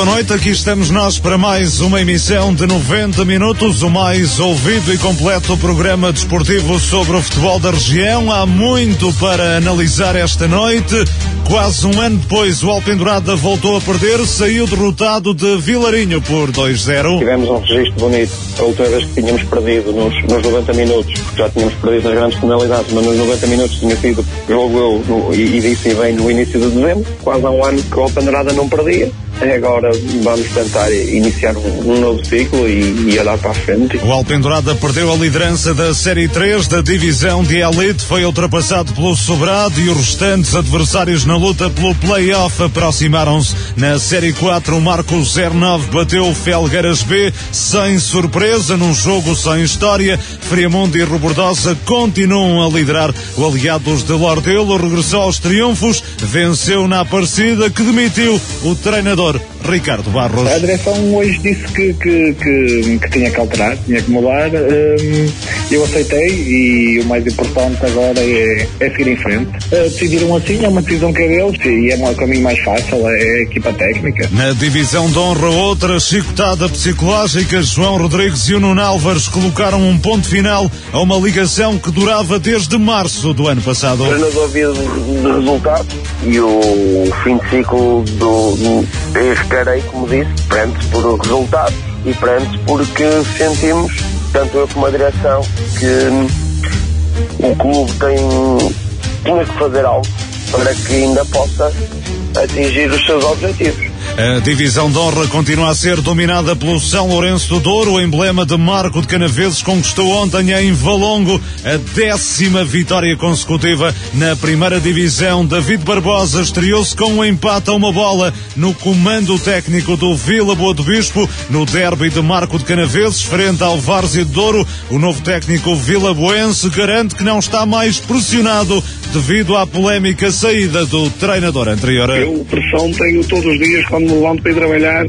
boa noite. Aqui estamos nós para mais uma emissão de 90 minutos, o mais ouvido e completo programa desportivo sobre o futebol da região. Há muito para analisar esta noite. Quase um ano depois, o Alpendurada voltou a perder, saiu derrotado de Vilarinho por 2-0. Tivemos um registro bonito. A última vez que tínhamos perdido nos, nos 90 minutos, porque já tínhamos perdido nas grandes penalidades, mas nos 90 minutos tinha sido jogo eu no, e, e disse bem no início de dezembro. Quase há um ano que o Alpendurada não perdia. Agora vamos tentar iniciar um, novo ciclo e, e, olhar para a frente. O Alpendurada perdeu a liderança da Série 3 da divisão de Elite, foi ultrapassado pelo Sobrado e os restantes adversários na luta pelo play-off aproximaram-se. Na Série 4, o Marco 09 bateu o Felgueiras B sem surpresa, num jogo sem história. Friamundo e Robordosa continuam a liderar. O Aliados de Lordelo regressou aos triunfos, venceu na Aparecida, que demitiu o treinador Ricardo Barros. A direção hoje disse que, que, que, que tinha que alterar, tinha que mudar. Um, eu aceitei e o mais importante agora é, é seguir em frente. Uh, decidiram assim, é uma decisão que é deles e é um caminho mais fácil, é a equipa técnica. Na divisão de honra, outra chicotada psicológica, João Rodrigues e o Nuno Álvares colocaram um ponto final a uma ligação que durava desde março do ano passado. O treinador havia de resultado e o fim de ciclo do, do eu esperei, como disse, perante por resultados e perante porque sentimos, tanto eu como a direção, que o clube tem, tinha que fazer algo para que ainda possa atingir os seus objetivos. A divisão de honra continua a ser dominada pelo São Lourenço do Douro. O emblema de Marco de Canaveses conquistou ontem em Valongo a décima vitória consecutiva na primeira divisão. David Barbosa estreou-se com um empate a uma bola no comando técnico do Vila Boa do Bispo no derby de Marco de Canaveses frente ao Várzea de Douro. O novo técnico Vila Boense garante que não está mais pressionado devido à polémica saída do treinador anterior. Eu pressão tenho todos os dias quando me levanto para ir trabalhar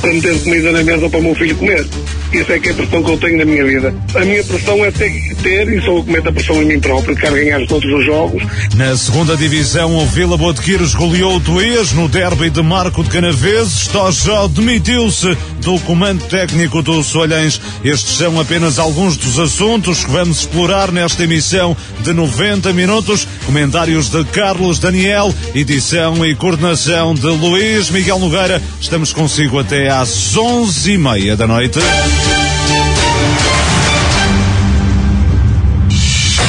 para meter comida na mesa para o meu filho comer. Isso é que é a pressão que eu tenho na minha vida. A minha pressão é ter, ter e só cometo a pressão em mim próprio, quero ganhar todos os jogos. Na segunda divisão, o Vila Botequires goleou o Tuías no derby de Marco de Canaveses. Tojó demitiu-se do comando técnico do Solhães. Estes são apenas alguns dos assuntos que vamos explorar nesta emissão de 90 minutos. Comentários de Carlos Daniel, edição e coordenação de Luís Miguel Nogueira. Estamos consigo até às onze e meia da noite.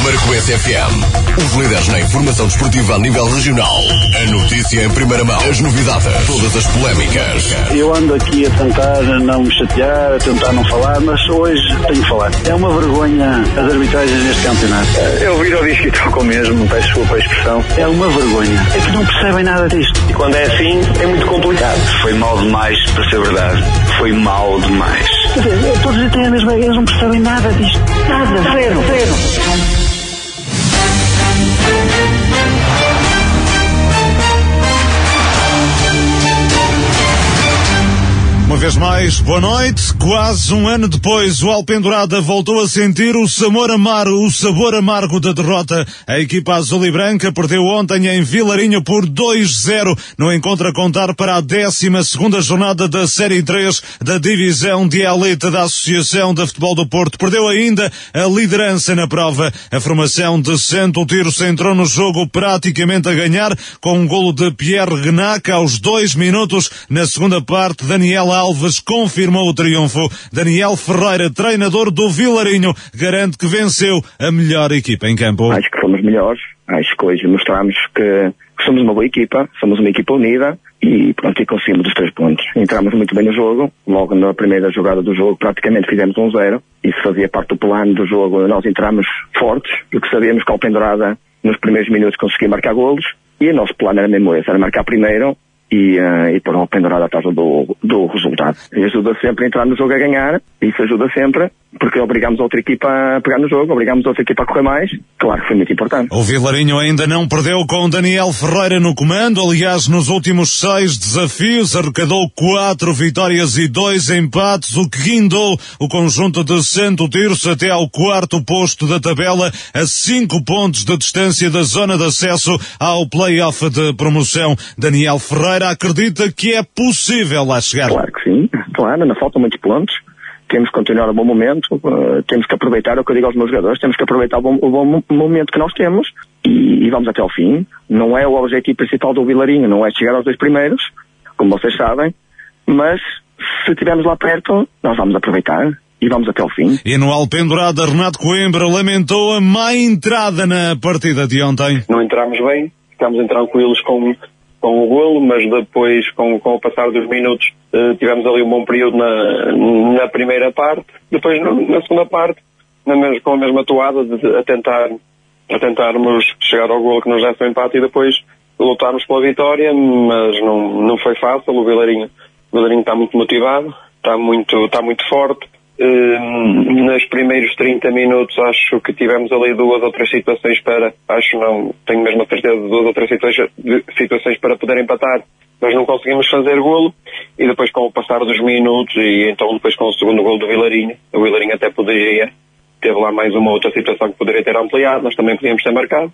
Marco SFM. Os líderes na informação desportiva a nível regional. A notícia em primeira mão. As novidades. Todas as polémicas. Eu ando aqui a tentar não me chatear, a tentar não falar, mas hoje tenho que falar. É uma vergonha as arbitragens neste campeonato. Eu viro ao disco e toco mesmo, peço desculpa a expressão. É uma vergonha. É que não percebem nada disto. E quando é assim, é muito complicado. Foi mal demais para ser verdade. Foi mal demais. Quer dizer, todos têm a mesma eles não percebem nada disto. Nada, zero, zero. Thank you. Uma vez mais, boa noite. Quase um ano depois, o Alpendurada voltou a sentir o sabor amargo, o sabor amargo da derrota. A equipa azul e branca perdeu ontem em Vilarinho por 2-0 no encontro a contar para a 12 segunda jornada da Série 3 da divisão de elite da Associação de Futebol do Porto. Perdeu ainda a liderança na prova. A formação de Santo Tiro se entrou no jogo praticamente a ganhar com um golo de Pierre Renac aos dois minutos. Na segunda parte, Daniel Alves confirmou o triunfo. Daniel Ferreira, treinador do Vilarinho, garante que venceu a melhor equipa em campo. Acho que fomos melhores. Acho que hoje mostramos que somos uma boa equipa, somos uma equipa unida e pronto, e conseguimos os três pontos. Entramos muito bem no jogo, logo na primeira jogada do jogo praticamente fizemos um zero, isso fazia parte do plano do jogo, nós entramos fortes, porque sabíamos que ao pendurada nos primeiros minutos conseguia marcar golos, e o nosso plano era mesmo esse, era marcar primeiro e, uh, e pôr uma pendurada atrás do, do resultado. E ajuda sempre a entrar no jogo a ganhar, isso ajuda sempre, porque obrigamos a outra equipa a pegar no jogo, obrigamos a outra equipa a correr mais, claro que foi muito importante. O Vilarinho ainda não perdeu com Daniel Ferreira no comando, aliás, nos últimos seis desafios arrecadou quatro vitórias e dois empates, o que guindou o conjunto de Santo Tirso até ao quarto posto da tabela, a cinco pontos de distância da zona de acesso ao play-off de promoção. Daniel Ferreira acredita que é possível lá chegar. Claro que sim, claro, ainda faltam muitos pontos. Temos que continuar o bom momento, uh, temos que aproveitar, é o que eu digo aos meus jogadores, temos que aproveitar o bom, o bom momento que nós temos e, e, vamos até ao fim. Não é o objetivo principal do Vilarinho, não é chegar aos dois primeiros, como vocês sabem, mas se estivermos lá perto, nós vamos aproveitar e vamos até ao fim. E no Alpendurada, Renato Coimbra lamentou a má entrada na partida de ontem. Não entramos bem, ficámos tranquilos com, com o golo, mas depois, com, com o passar dos minutos, uh, tivemos ali um bom período na, na primeira parte. Depois, na segunda parte, na mesma, com a mesma toada, de, a, tentar, a tentarmos chegar ao golo que nos desse o empate e depois lutarmos pela vitória, mas não, não foi fácil. O Vilarinho, o Vilarinho está muito motivado, está muito, está muito forte Uh, nos primeiros 30 minutos acho que tivemos ali duas ou três situações para, acho não, tenho mesmo a certeza de duas ou três situações, situações para poder empatar, mas não conseguimos fazer golo. E depois com o passar dos minutos e então depois com o segundo golo do Vilarinho, o Vilarinho até poderia, teve lá mais uma outra situação que poderia ter ampliado, nós também podíamos ter marcado.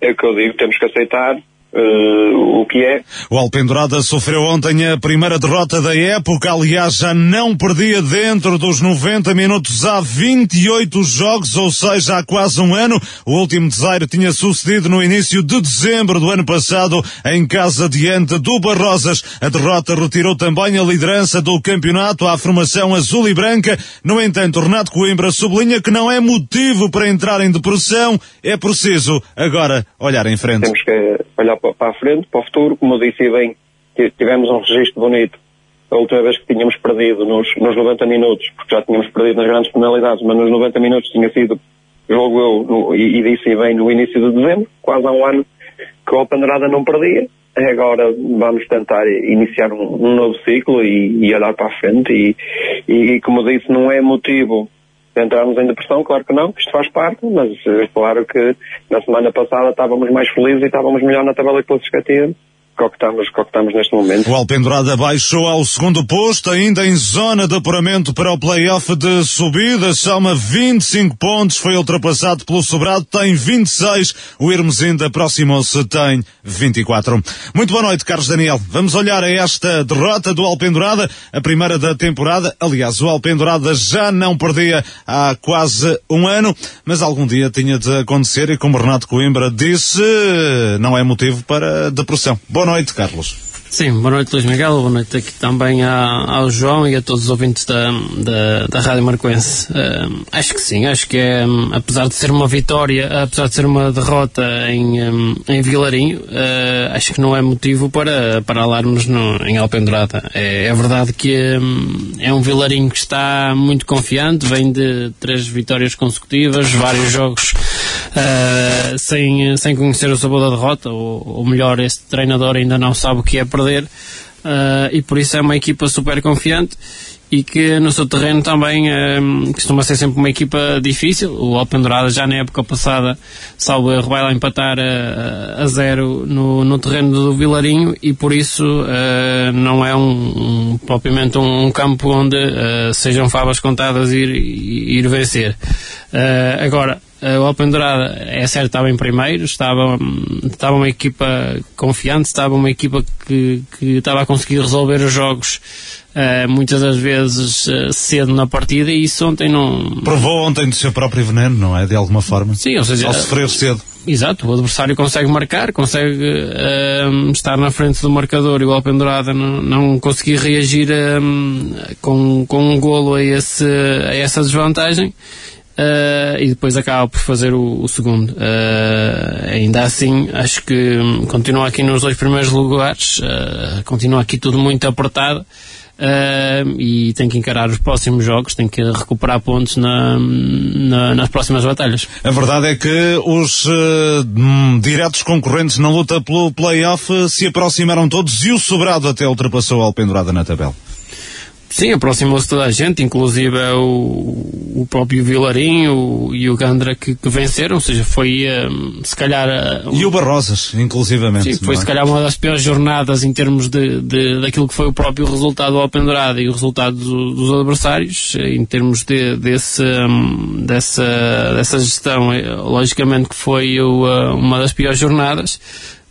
É o que eu digo, temos que aceitar, Uh, o que é. O Alpendurada sofreu ontem a primeira derrota da época, aliás já não perdia dentro dos 90 minutos há 28 jogos, ou seja, há quase um ano. O último desaire tinha sucedido no início de dezembro do ano passado, em casa diante do Barrosas. A derrota retirou também a liderança do campeonato à formação azul e branca. No entanto, Renato Coimbra sublinha que não é motivo para entrar em depressão, é preciso agora olhar em frente. Temos que olhar para a frente, para o futuro. Como disse bem, tivemos um registro bonito a última vez que tínhamos perdido nos, nos 90 minutos, porque já tínhamos perdido nas grandes penalidades, mas nos 90 minutos tinha sido, jogo eu, no, e, e, disse bem, no início de dezembro, quase há um ano, que a Alpendrada não perdia. Agora vamos tentar iniciar um, um novo ciclo e, e, olhar para a frente e, e, como disse, não é motivo entrarmos em depressão, claro que não, isto faz parte, mas é claro que na semana passada estávamos mais felizes e estávamos melhor na tabela classificativa que estamos, neste momento. O Alpendurada baixou ao segundo posto, ainda em zona de apuramento para o play-off de subida, soma 25 pontos, foi ultrapassado pelo Sobrado, tem 26, o Hermesinda aproximou-se, tem 24. Muito boa noite, Carlos Daniel. Vamos olhar a esta derrota do Alpendurada, a primeira da temporada. Aliás, o Alpendurada já não perdia há quase um ano, mas algum dia tinha de acontecer e como Renato Coimbra disse, não é motivo para depressão. Boa noite, Carlos. Sim, boa noite Luís Miguel, boa noite aqui também ao João e a todos os ouvintes da, da, da Rádio Marcoense. Uh, acho que sim, acho que é, um, apesar de ser uma vitória, apesar de ser uma derrota em, um, em Vilarinho, uh, acho que não é motivo para, para alarmos no, em Alpendurada. É, é verdade que um, é um Vilarinho que está muito confiante, vem de três vitórias consecutivas, vários jogos uh, sem, sem conhecer o sabor da derrota, ou, ou melhor, este treinador ainda não sabe o que é perder, uh, e por isso é uma equipa super confiante e que no seu terreno também um, costuma ser sempre uma equipa difícil. O Alpendurada já na época passada, salvo erro, vai lá empatar a, a zero no, no terreno do Vilarinho e por isso uh, não é um, um propriamente um, um, campo onde uh, sejam favas contadas ir, ir vencer. Uh, agora, o Alpendurada é certo estava em primeiro, estava, estava uma equipa confiante, estava uma equipa que, que estava a conseguir resolver os jogos uh, muitas das vezes uh, cedo na partida e isso ontem não... Provou ontem do seu próprio veneno, não é? De alguma forma? Sim, ou seja... Ao sofrer cedo. Exato, o adversário consegue marcar, consegue uh, estar na frente do marcador e o Alpendurada não, não conseguir reagir com, com um golo a, esse, a essa desvantagem Uh, e depois acaba por fazer o, o segundo. Uh, ainda assim, acho que continua aqui nos dois primeiros lugares, uh, continua aqui tudo muito apertado. e tem que encarar os próximos jogos, tem que recuperar pontos na, na, nas próximas batalhas. A verdade é que os diretos concorrentes na luta pelo play-off se aproximaram todos e o Sobrado até ultrapassou a Alpendurada na tabela. Sim, aproximou-se toda a gente, inclusive é o, o próprio Vilarinho e o Gandra que, que, venceram, ou seja, foi um, se calhar. Um, e o Barrosas, inclusivamente. Sim, foi é? se calhar uma das piores jornadas em termos de, de, daquilo que foi o próprio resultado ao Alpendurada e o resultado do, dos adversários, em termos de, desse, um, dessa, dessa gestão. Eh, logicamente que foi o, uma das piores jornadas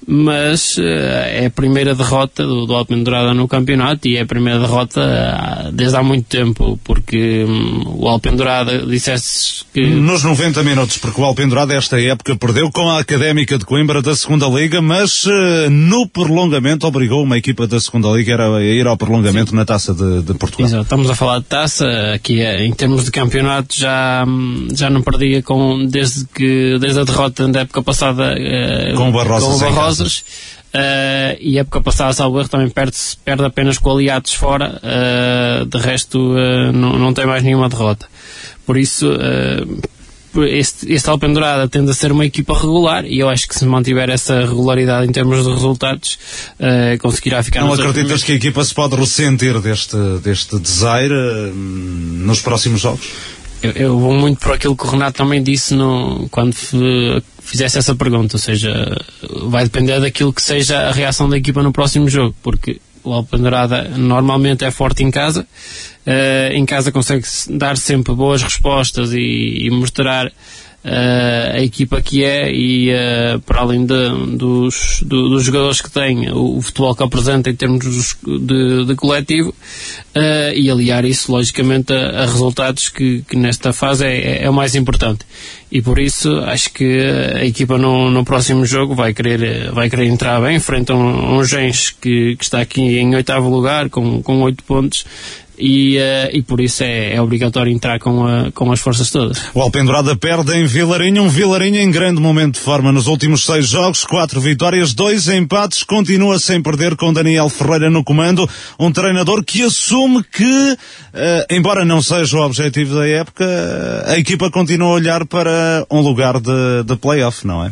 mas uh, é a primeira derrota do, do Alpendurada no campeonato e é a primeira derrota uh, desde há muito tempo, porque um, o Alpendurada disseste que... Nos 90 minutos, porque o Alpendurada esta época perdeu com a Académica de Coimbra da segunda Liga, mas uh, no prolongamento obrigou uma equipa da segunda Liga a ir ao prolongamento Sim. na Taça de, de Portugal. Exato, estamos a falar de Taça, aqui é, em termos de campeonato já, já não perdia com, desde, que, desde a derrota da época passada com o Barrosas. Com o Barrosas Uh, e época passada, salvo erro, também perde, perde apenas com aliados fora, uh, de resto uh, não, não tem mais nenhuma derrota. Por isso, este, este Alpendurada tende a ser uma equipa regular e eu acho que se mantiver essa regularidade em termos de resultados, conseguirá ficar Não acreditas que a equipa se pode ressentir deste, deste desaire nos próximos jogos? Eu, eu, vou muito por aquilo que o Renato também disse no, quando fizesse essa pergunta, ou seja, vai depender daquilo que seja a reação da equipa no próximo jogo, porque o Alpendrada normalmente é forte em casa, uh, em casa consegue dar sempre boas respostas e, e mostrar a equipa que é e uh, para além de, dos, do, dos jogadores que tem, o, o, futebol que apresenta em termos de, de coletivo uh, e aliar isso logicamente a, a resultados que, que, nesta fase é, é, é, o mais importante. E por isso acho que a equipa no, no próximo jogo vai querer, vai querer entrar bem frente a um, um Gens que, que está aqui em oitavo lugar com, com oito pontos e, uh, e por isso é, é obrigatório entrar com, a, com as forças todas. O Alpendurada perde em Vilarinho, um Vilarinho em grande momento de forma nos últimos seis jogos, quatro vitórias, dois empates, continua sem perder com Daniel Ferreira no comando, um treinador que assume que, uh, embora não seja o objetivo da época, a equipa continua a olhar para um lugar de, de play-off, não é?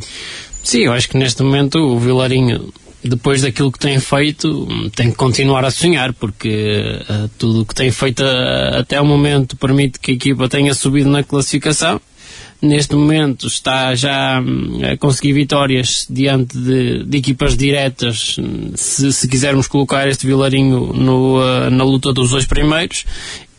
Sim, eu acho que neste momento o Vilarinho depois daquilo que tem feito, tem que continuar a sonhar, porque uh, tudo o que tem feito uh, até o momento permite que a equipa tenha subido na classificação. Neste momento está já hum, a conseguir vitórias diante de, de equipas diretas, se, se, quisermos colocar este Vilarinho no, uh, na luta dos dois primeiros,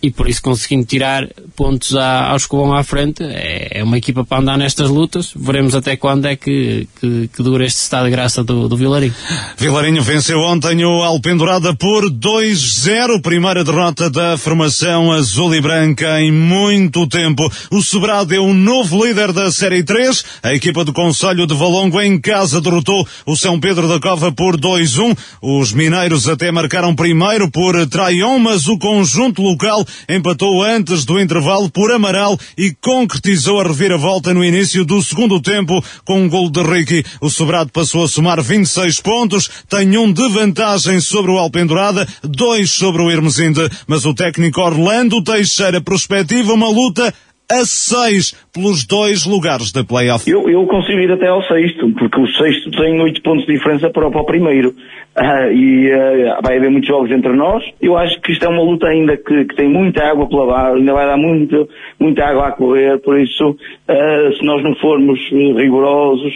e por isso conseguindo tirar pontos à, aos que vão à frente, é, é, uma equipa para andar nestas lutas. Veremos até quando é que, que, que dura este estado de graça do, do Vilarinho. Vilarinho venceu ontem o Alpendurada por 2-0, primeira derrota da formação azul e branca em muito tempo. O Sobrado é o novo líder da Série 3. A equipa do Conselho de Valongo em casa derrotou o São Pedro da Cova por 2-1. Os mineiros até marcaram primeiro por Traion, mas o conjunto local empatou antes do intervalo por Amaral e concretizou a reviravolta no início do segundo tempo com um gol de Ricky. O Sobrado passou a somar 26 pontos, tem um de vantagem sobre o Alpendurada, dois sobre o Hermesinde, mas o técnico Orlando Teixeira prospectiva uma luta a seis pelos dois lugares da playoff. Eu, eu consigo ir até ao sexto, porque o sexto tem oito pontos de diferença para, para o primeiro. Uh, e uh, vai haver muitos jogos entre nós. Eu acho que isto é uma luta ainda que, que tem muita água pela barra, ainda vai dar muito, muita água a correr, por isso, uh, se nós não formos rigorosos,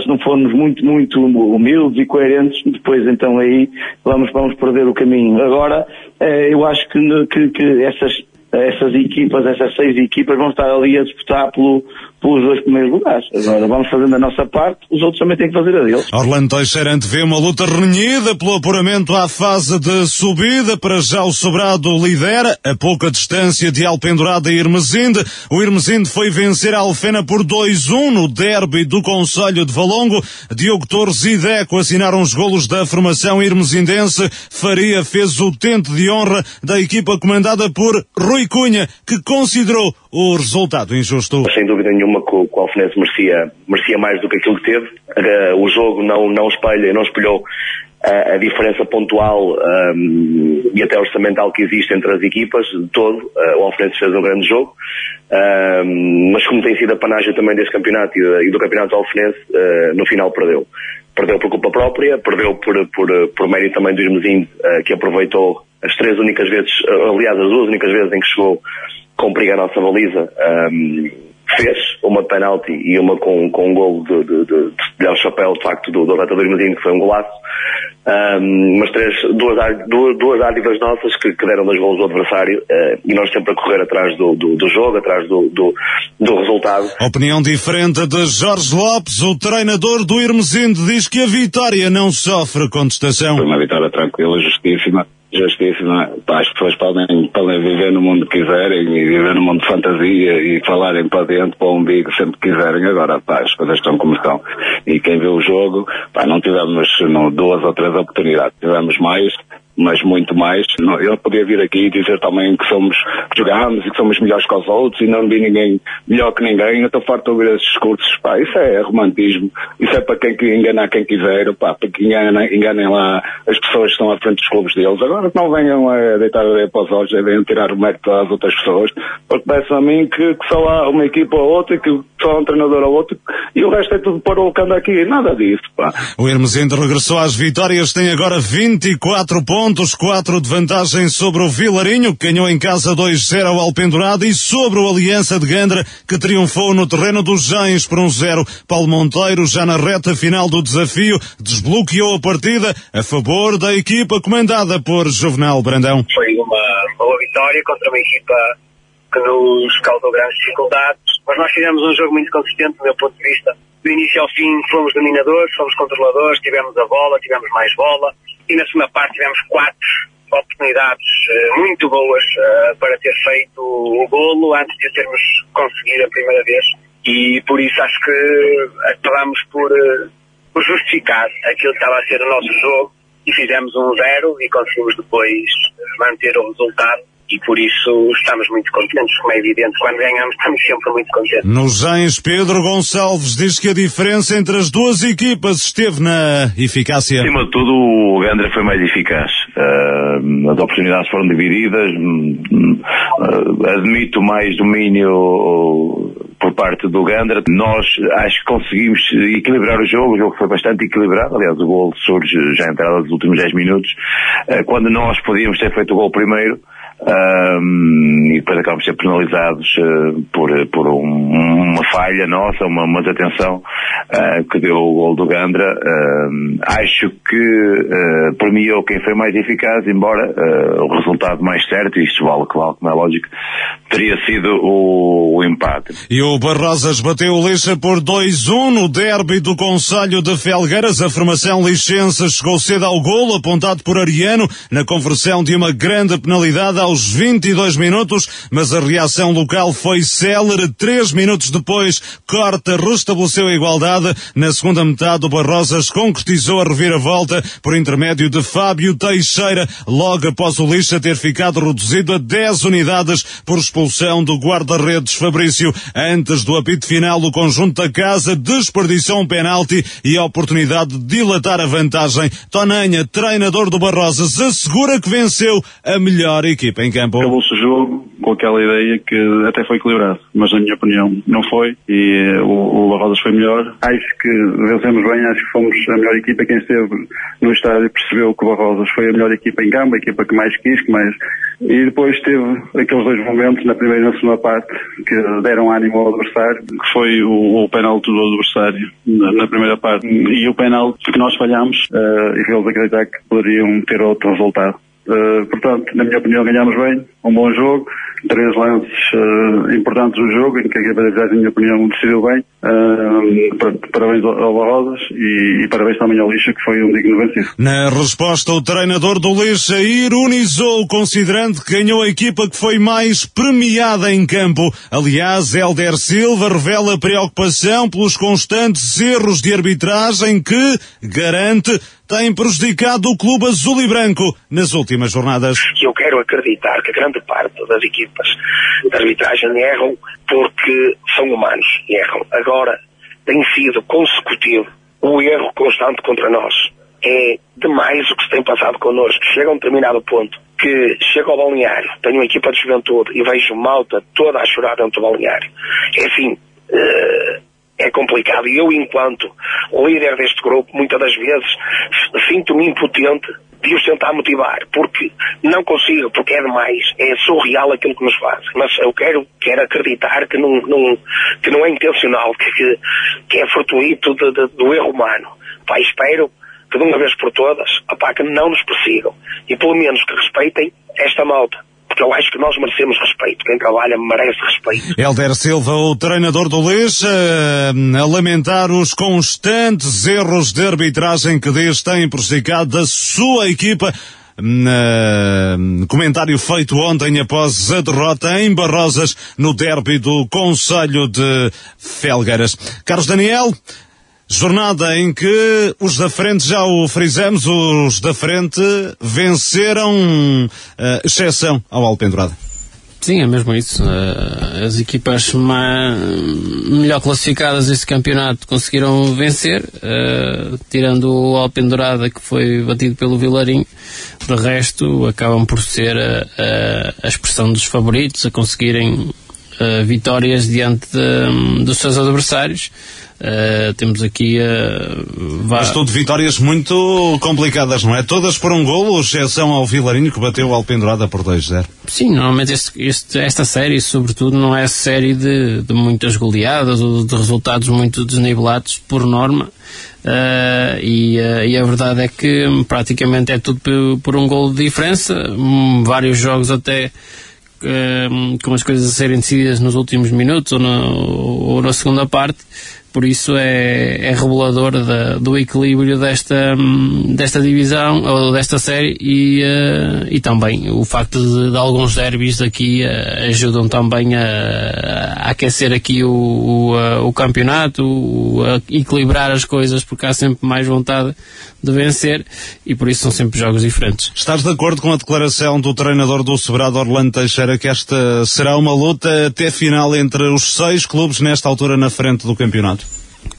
se não formos muito, muito humildes e coerentes, depois então aí vamos, vamos perder o caminho. Agora, eu acho que, que, que essas essas equipas, essas seis equipas vão estar ali a disputar pelo, pelos dois primeiros lugares. Agora vamos fazendo a nossa parte, os outros também têm que fazer a deles. Orlando Teixeira antevê uma luta renhida pelo apuramento à fase de subida. Para já o Sobrado lidera, a pouca distância de Alpendurada e Irmesinde. O Irmesinde foi vencer a Alfena por 2-1 no derby do Conselho de Valongo. Diogo Torres e Deco assinaram os golos da formação irmesindense. Faria fez o tente de honra da equipa comandada por Rui Cunha, que considerou o resultado injusto. Sem dúvida nenhuma que o, Alfenense merecia, merecia mais do que aquilo que teve. Uh, o jogo não, não espelha, não espelhou a, a diferença pontual um, e até orçamental que existe entre as equipas de todo. Uh, o Alfenense fez um grande jogo, um, mas como tem sido a panagem também deste campeonato e, do campeonato Alfenense, uh, no final perdeu. Perdeu por culpa própria, perdeu por, por, por mérito também do Irmezinho, que aproveitou as três únicas vezes, aliás, as duas únicas vezes em que chegou com perigo à nossa baliza, um, fez, uma penalti e uma com, com um gol de, de, de, de, de chapéu, de facto, do, do Reta que foi um golaço. Um, mas três, duas, duas, duas ádivas nossas que, que deram dois gols do adversário uh, e nós sempre a correr atrás do, do, do jogo, atrás do, do, do, resultado. Opinião diferente de Jorge Lopes, o treinador do Irmesinde, diz que a vitória não sofre contestação. Foi uma vitória tranquila, justíssima justíssima. Pá, as pessoas podem, podem viver no mundo que quiserem e viver no mundo de fantasia e falarem para dentro, para o umbigo, sempre que quiserem. Agora, pá, as coisas estão como estão. E quem vê o jogo, pá, não tivemos não, duas ou três oportunidades, tivemos mais mas muito mais. Eu podia vir aqui e dizer também que somos, que jogamos e que somos melhores que os outros e não vi ninguém melhor que ninguém. Eu estou farto de ouvir esses discursos, pá. Isso é romantismo. Isso é para quem enganar quem quiser, pá, para que enganem, enganem lá as pessoas que estão à frente dos clubes deles. Agora que não venham a deitar a areia para os olhos, venham tirar o mérito às outras pessoas, porque parece a mim que, que, só há uma equipa ou outra, que só há um treinador ou outro, e o resto é tudo para o aqui. Nada disso, pá. O Hermesinde regressou às vitórias, tem agora 24 pontos pontos, 4 de vantagem sobre o Vilarinho, que ganhou em casa 2-0 ao Alpendurado, e sobre o Aliança de Gandra, que triunfou no terreno dos Jães por 1-0. Paulo Monteiro, já na reta final do desafio, desbloqueou a partida a favor da equipa comandada por Juvenal Brandão. Foi uma boa vitória contra uma equipa que nos causou grandes dificuldades, mas nós fizemos um jogo muito consistente do meu ponto de vista. Do início ao fim fomos dominadores, fomos controladores, tivemos a bola, tivemos mais bola, e na segunda parte tivemos quatro oportunidades uh, muito boas uh, para ter feito o golo antes de termos conseguido a primeira vez. E por isso acho que acabamos por, uh, por justificar aquilo que estava a ser o nosso jogo e fizemos um zero e conseguimos depois manter o resultado e por isso estamos muito contentes, como é evidente, quando ganhamos estamos sempre muito contentes. Nos Gens, Pedro Gonçalves diz que a diferença entre as duas equipas esteve na eficácia. Acima de tudo, o Gandra foi mais eficaz. Uh, as oportunidades foram divididas, uh, admito mais domínio por parte do Gandra. Nós acho que conseguimos equilibrar o jogo, o jogo foi bastante equilibrado, aliás o gol surge já entrada dos últimos 10 minutos, uh, quando nós podíamos ter feito o gol primeiro, um, e depois acabamos de ser penalizados uh, por, por um, uma falha nossa, uma, uma desatenção uh, que deu o gol do Gandra. Uh, acho que uh, premiou quem foi mais eficaz, embora o resultado mais certo, isto vale, claro, como é lógico, teria sido o, o empate. E o Barrosas bateu o Lixa por 2-1 no derby do Conselho de Felgueiras. A formação licença chegou cedo ao golo, apontado por Ariano, na conversão de uma grande penalidade aos 22 minutos, mas a reação local foi célere. Três minutos depois, Corta restabeleceu a igualdade. Na segunda metade, o Barrosas concretizou a reviravolta por intermédio de Fábio Teixeira, logo após o Lixa ter ficado reduzido a 10 unidades por expulsão do guarda-redes Fabrício. Antes do apito final, o conjunto da casa desperdiçou um penalti e a oportunidade de dilatar a vantagem. Tonanha, treinador do Barrosas, assegura que venceu a melhor equipa em campo. Acabou-se o jogo com aquela ideia que até foi equilibrado, mas na minha opinião não foi e eh, o, o Barrosas foi melhor. Acho que vencemos bem, acho que fomos a melhor equipa. Quem esteve no estádio percebeu que o Barrosas foi a melhor equipa em campo, a equipa que mais quis, que mais. E depois teve aqueles dois momentos, na primeira e na segunda parte, que deram ânimo ao adversário, que foi o, o penalti do adversário na, na, primeira parte e o penalti que nós falhamos uh, e fez acreditar que poderiam ter outro resultado. Uh, portanto, na minha opinião, ganhamos bem, um bom jogo, três lances uh, importantes do jogo, em que a de na minha opinião, decidiu bem. Uh, parabéns ao Barrosas e, e, parabéns também ao Lixa, que foi um digno vencido. Na resposta, o treinador do Lixa ironizou, considerando que ganhou a equipa que foi mais premiada em campo. Aliás, Helder Silva revela preocupação pelos constantes erros de arbitragem que, garante, têm prejudicado o clube azul e branco nas últimas jornadas. Eu quero acreditar que grande parte das equipas de arbitragem erram porque são humanos e erram. Agora, tem sido consecutivo o erro constante contra nós. É demais o que se tem passado connosco. Chega a um determinado ponto que chego ao balneário, tenho uma equipa de juventude e vejo malta toda a chorar dentro do balneário. É assim, uh, é complicado. E eu, enquanto líder deste grupo, muitas das vezes sinto-me impotente de os tentar motivar, porque não consigo, porque é demais, é surreal aquilo que nos fazem. Mas eu quero, quero acreditar que não, não, que não é intencional, que, que, que é fortuito de, de, do erro humano. Pá, espero que de uma vez por todas, opá, que não nos persigam e pelo menos que respeitem esta malta porque eu acho que nós merecemos respeito. Quem trabalha merece respeito. Helder Silva, o treinador do Leix, a lamentar os constantes erros de arbitragem que diz têm prejudicado a sua equipa. comentário feito ontem após a derrota em Barrosas no derby do Conselho de Felgueiras. Carlos Daniel, Jornada em que os da frente, já o frisamos, os da frente venceram, uh, exceção ao Alpendurada. Sim, é mesmo isso. Uh, as equipas melhor classificadas desse campeonato conseguiram vencer, uh, tirando o Alpendurada que foi batido pelo Vilarinho. De resto, acabam por ser a, a expressão dos favoritos, a conseguirem vitórias diante de, dos seus adversários. Uh, temos aqui uh, Mas tudo vitórias muito complicadas, não é? Todas por um golo, exceção ao Vilarinho que bateu ao Pendurada por 2-0. Sim, normalmente este, este, esta série, sobretudo, não é série de, de muitas goleadas ou de resultados muito desnivelados por norma. Uh, e, e, a verdade é que praticamente é tudo por, por um golo de diferença. Um, vários jogos até com as coisas a serem decididas nos últimos minutos ou, ou na segunda parte por isso é, é revelador do equilíbrio desta, desta divisão ou desta série e, uh, e também o facto de, de alguns derbys aqui uh, ajudam também a, a, aquecer aqui o, o, uh, o campeonato, o, a equilibrar as coisas porque há sempre mais vontade de vencer e por isso são sempre jogos diferentes. Estás de acordo com a declaração do treinador do Sobrado Orlando Teixeira que esta será uma luta até final entre os seis clubes nesta altura na frente do campeonato?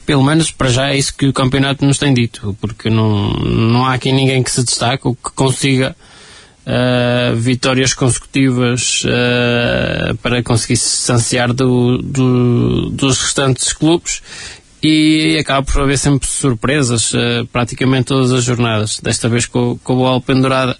Pelo menos para já é isso que o campeonato nos tem dito, porque não, não há aqui ninguém que se destaque ou que consiga uh, vitórias consecutivas uh, para conseguir se distanciar do, do, dos restantes clubes e acaba por haver sempre surpresas uh, praticamente todas as jornadas. Desta vez com, com o Alpendurada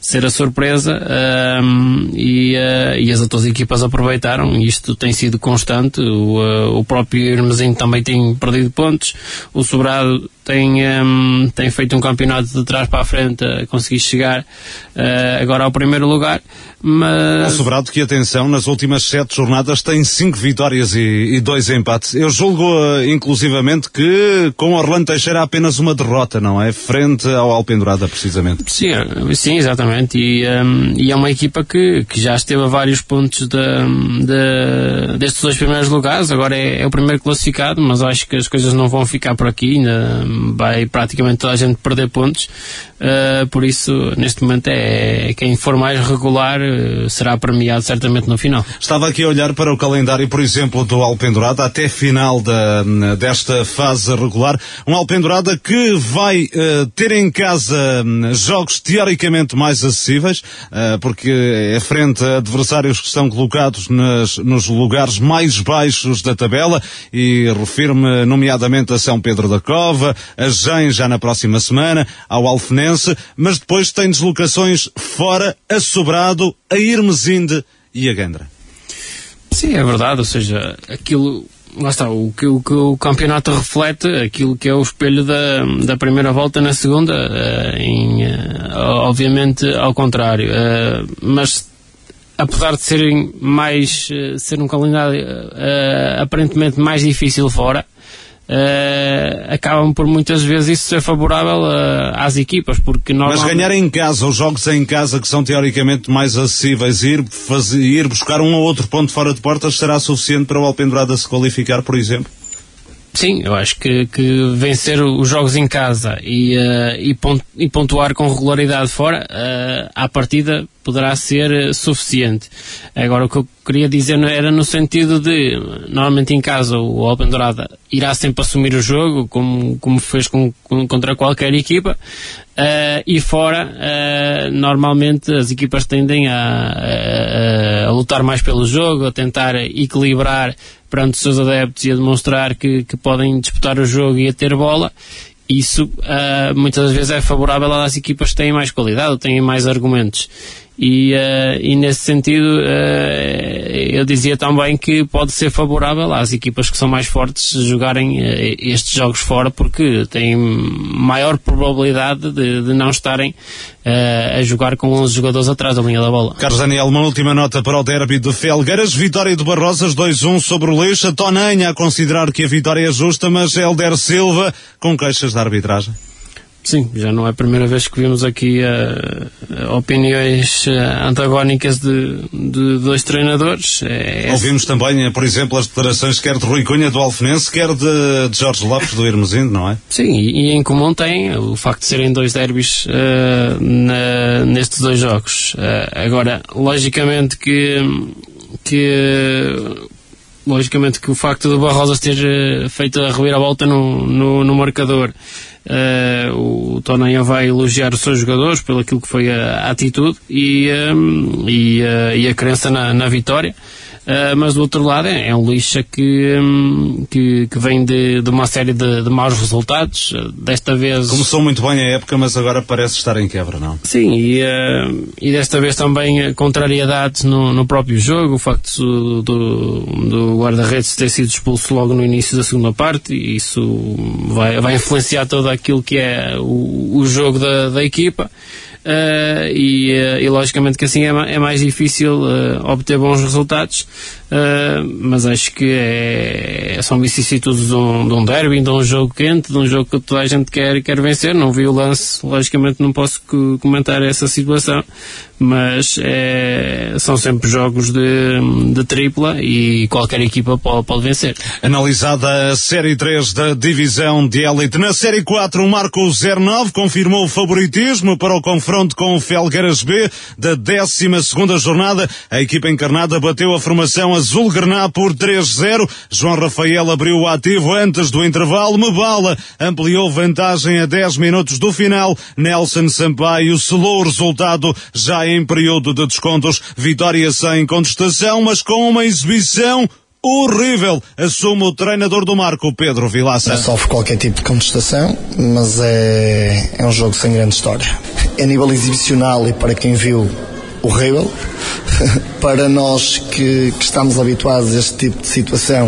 ser a surpresa uh, e, uh, e, as outras equipas aproveitaram isto tem sido constante. O, eh, o próprio Irmezinho também tem perdido pontos. O Sobrado tem, um, tem feito um campeonato de trás para a frente a conseguir chegar uh, agora ao primeiro lugar. Mas... O Sobrado, que atenção, nas últimas sete jornadas tem cinco vitórias e, e dois empates. Eu julgo, uh, inclusivamente, que com Orlando Teixeira há apenas uma derrota, não é? Frente ao Alpendurada, precisamente. Sim, sim exatamente. E, um, e é uma equipa que, que já esteve a vários pontos de, de, destes dois primeiros lugares. Agora é, é o primeiro classificado, mas acho que as coisas não vão ficar por aqui. Ainda vai praticamente toda a gente perder pontos. Uh, por isso, neste momento, é quem for mais regular uh, será premiado certamente no final. Estava aqui a olhar para o calendário, por exemplo, do Alpendurada até final da, desta fase regular. Um Alpendurada que vai uh, ter em casa um, jogos teoricamente mais acessíveis, porque é frente a adversários que estão colocados nas, nos lugares mais baixos da tabela e refiro-me nomeadamente a São Pedro da Cova, a Gem já na próxima semana, ao Alfenense, mas depois tem deslocações fora, a Sobrado, a Irmesinde e a Gandra. Sim, é verdade, ou seja, aquilo lá está, o que, o que, o campeonato reflete, aquilo que é o espelho da, da primeira volta na segunda, uh, em, uh, obviamente ao contrário, uh, mas apesar de serem mais, ser um calendário aparentemente mais difícil fora, uh, acabam por muitas vezes isso ser favorável uh, às equipas, porque normalmente... Mas ganhar em casa, os jogos em casa que são teoricamente mais acessíveis, ir, fazer, ir buscar um ou outro ponto fora de portas será suficiente para o Alpendurada se qualificar, por exemplo? Sim, eu acho que, que vencer os jogos em casa e, uh, e, pont, pontuar com regularidade fora, uh, à partida poderá ser uh, suficiente. Agora, o que eu queria dizer era no sentido de, normalmente em casa, o Open Dourada irá sempre assumir o jogo, como, como fez com, com, contra qualquer equipa, uh, e fora, normalmente as equipas tendem a, a, a lutar mais pelo jogo, a tentar equilibrar perante os seus adeptos e a demonstrar que, que podem disputar o jogo e a ter bola isso uh, muitas vezes é favorável às equipas que têm mais qualidade, têm mais argumentos. E, uh, e nesse sentido, uh, eu dizia também que pode ser favorável às equipas que são mais fortes jogarem uh, estes jogos fora, porque têm maior probabilidade de, de não estarem a jogar com 11 jogadores atrás da linha da bola. Carlos Daniel, uma última nota para o derby de Felgueiras. Vitória de Barrosas 2-1 sobre o Leixa. Tonanha a considerar que a vitória é justa, mas Helder Silva com queixas da arbitragem. Sim, já não é a primeira vez que vimos aqui uh, opiniões uh, antagónicas de, de, dois treinadores. É, é Ouvimos também, por exemplo, as declarações quer de Rui Cunha do Alfenense, quer de, de Jorge Lopes do Hermosindo, não é? Sim, e, e, em comum tem o facto de serem dois derbys uh, na, nestes dois jogos. agora, logicamente que, que logicamente que o facto do Barrosas ter feito a reviravolta no, no, no marcador Uh, o Tonanha vai elogiar os seus jogadores pelo aquilo que foi a, a atitude e, um, e, uh, e, a crença na, na vitória. Uh, mas do outro lado é, é um lixa que, um, que, que, vem de, de uma série de, de, maus resultados. Desta vez. Começou muito bem a época, mas agora parece estar em quebra, não? Sim, e, uh, e desta vez também contrariedades no, no próprio jogo. O facto do, do guarda-redes ter sido expulso logo no início da segunda parte, e isso vai, vai influenciar todo aquilo que é o, o jogo da, da equipa. Uh, e, uh, e, logicamente que assim é, é mais difícil uh, obter bons resultados, mas acho que é, são vicissitudes de um, de um derby, de um jogo quente, de um jogo que toda a gente quer, quer vencer. Não vi o lance, logicamente não posso comentar essa situação, mas é, são sempre jogos de, de tripla e qualquer equipa pode, pode vencer. Analisada a Série 3 da Divisão de Elite. Na Série 4, o Marco 09 confirmou o favoritismo para o confronto com o Felgueiras B da 12 jornada. A equipa encarnada bateu a formação azul grená por 3-0. João Rafael abriu o ativo antes do intervalo. Mebala ampliou vantagem a 10 minutos do final. Nelson Sampaio selou o resultado já em período de descontos. Vitória sem contestação, mas com uma exibição horrível, assume o treinador do Marco, Pedro Vilaça. Não sofre qualquer tipo de contestação, mas é, é um jogo sem grande história. A nível exibicional e para quem viu, horrível. para nós que, que, estamos habituados a este tipo de situação,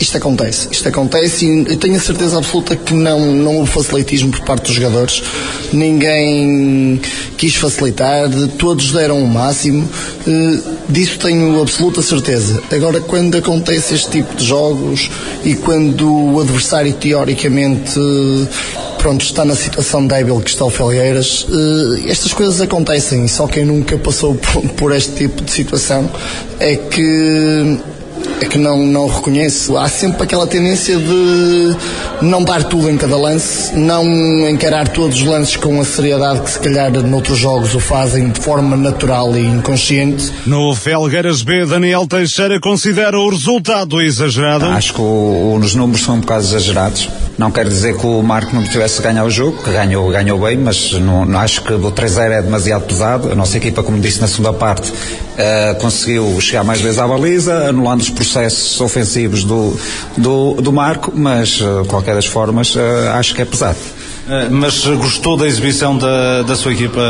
isto acontece. Isto acontece e tenho a certeza absoluta que não, não houve facilitismo por parte dos jogadores. Ninguém quis facilitar, todos deram o máximo. Uh, disso tenho absoluta certeza. Agora, quando acontece este tipo de jogos e quando o adversário teoricamente pronto, está na situação débil que está o Felgueiras, uh, estas coisas acontecem. Só quem nunca passou por, este tipo de situação é que que não, não reconheço. Há sempre aquela tendência de não dar tudo em cada lance, não encarar todos os lances com a seriedade que se calhar noutros jogos o fazem de forma natural e inconsciente. No Felgueiras B, Daniel Teixeira considera o resultado exagerado. Acho que o, os números são um bocado exagerados. Não quer dizer que o Marco não tivesse ganhar o jogo, que ganhou, ganhou bem, mas não, não acho que o 3-0 é demasiado pesado. A nossa equipa, como disse na segunda parte, uh, conseguiu chegar mais vezes à baliza, anulando os processos ofensivos do, do, do Marco, mas, uh, de qualquer das formas, uh, acho que é pesado. Mas gostou da exibição da, da sua equipa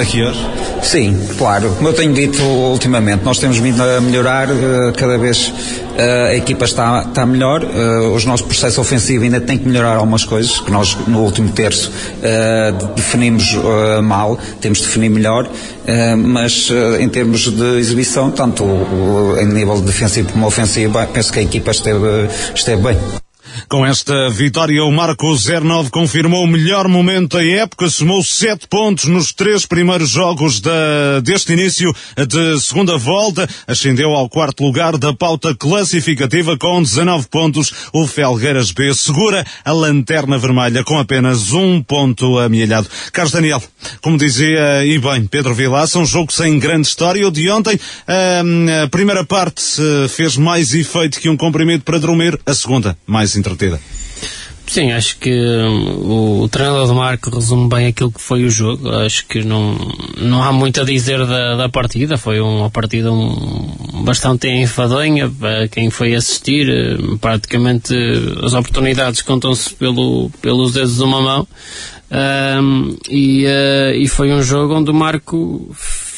aqui hoje? Sim, claro. Como eu tenho dito ultimamente, nós temos vindo a melhorar cada vez a equipa está, está melhor, os nossos processos ofensivos ainda têm que melhorar algumas coisas, que nós no último terço definimos mal, temos de definir melhor, mas em termos de exibição, tanto em nível defensivo como ofensivo, penso que a equipa esteve, esteve bem. Com esta vitória, o Marco 09 confirmou o melhor momento da época, somou sete pontos nos três primeiros jogos deste início de segunda volta, ascendeu ao quarto lugar da pauta classificativa com 19 pontos. O Felgueiras B segura a lanterna vermelha com apenas um ponto amealhado. Carlos Daniel, como dizia e bem Pedro Vilaça, um jogo sem grande história. O de ontem, a primeira parte fez mais efeito que um comprimido para dormir, a segunda mais Sim, acho que um, o, o, treinador do Marco resume bem aquilo que foi o jogo. Acho que não, não há muito a dizer da, da partida. Foi uma partida um, bastante enfadonha para quem foi assistir. Praticamente as oportunidades contam-se pelo, pelos dedos de uma mão. Um, e, uh, e foi um jogo onde o Marco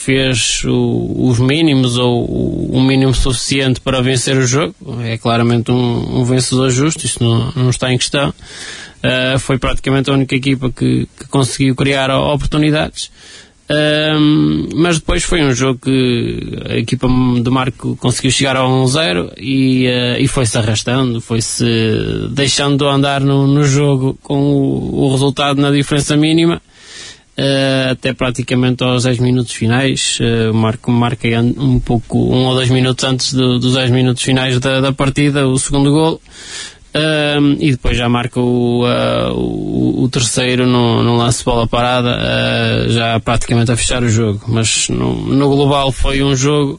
fez o, os mínimos ou o, mínimo suficiente para vencer o jogo. É claramente um, um vencedor justo, isso não, não está em questão. Uh, foi praticamente a única equipa que, que conseguiu criar oportunidades. Um, mas depois foi um jogo que a equipa do Marco conseguiu chegar a 1-0 e, uh, e foi-se arrastando, foi-se deixando andar no, no jogo com o, o, resultado na diferença mínima. Uh, até praticamente aos 10 minutos finais, o Marco marca um pouco, um ou dois minutos antes do, dos 10 minutos finais da, da partida, o segundo gol. Um, e depois já marca o, uh, o, o, terceiro no, no lance de bola parada, já praticamente a fechar o jogo. Mas no, no global foi um jogo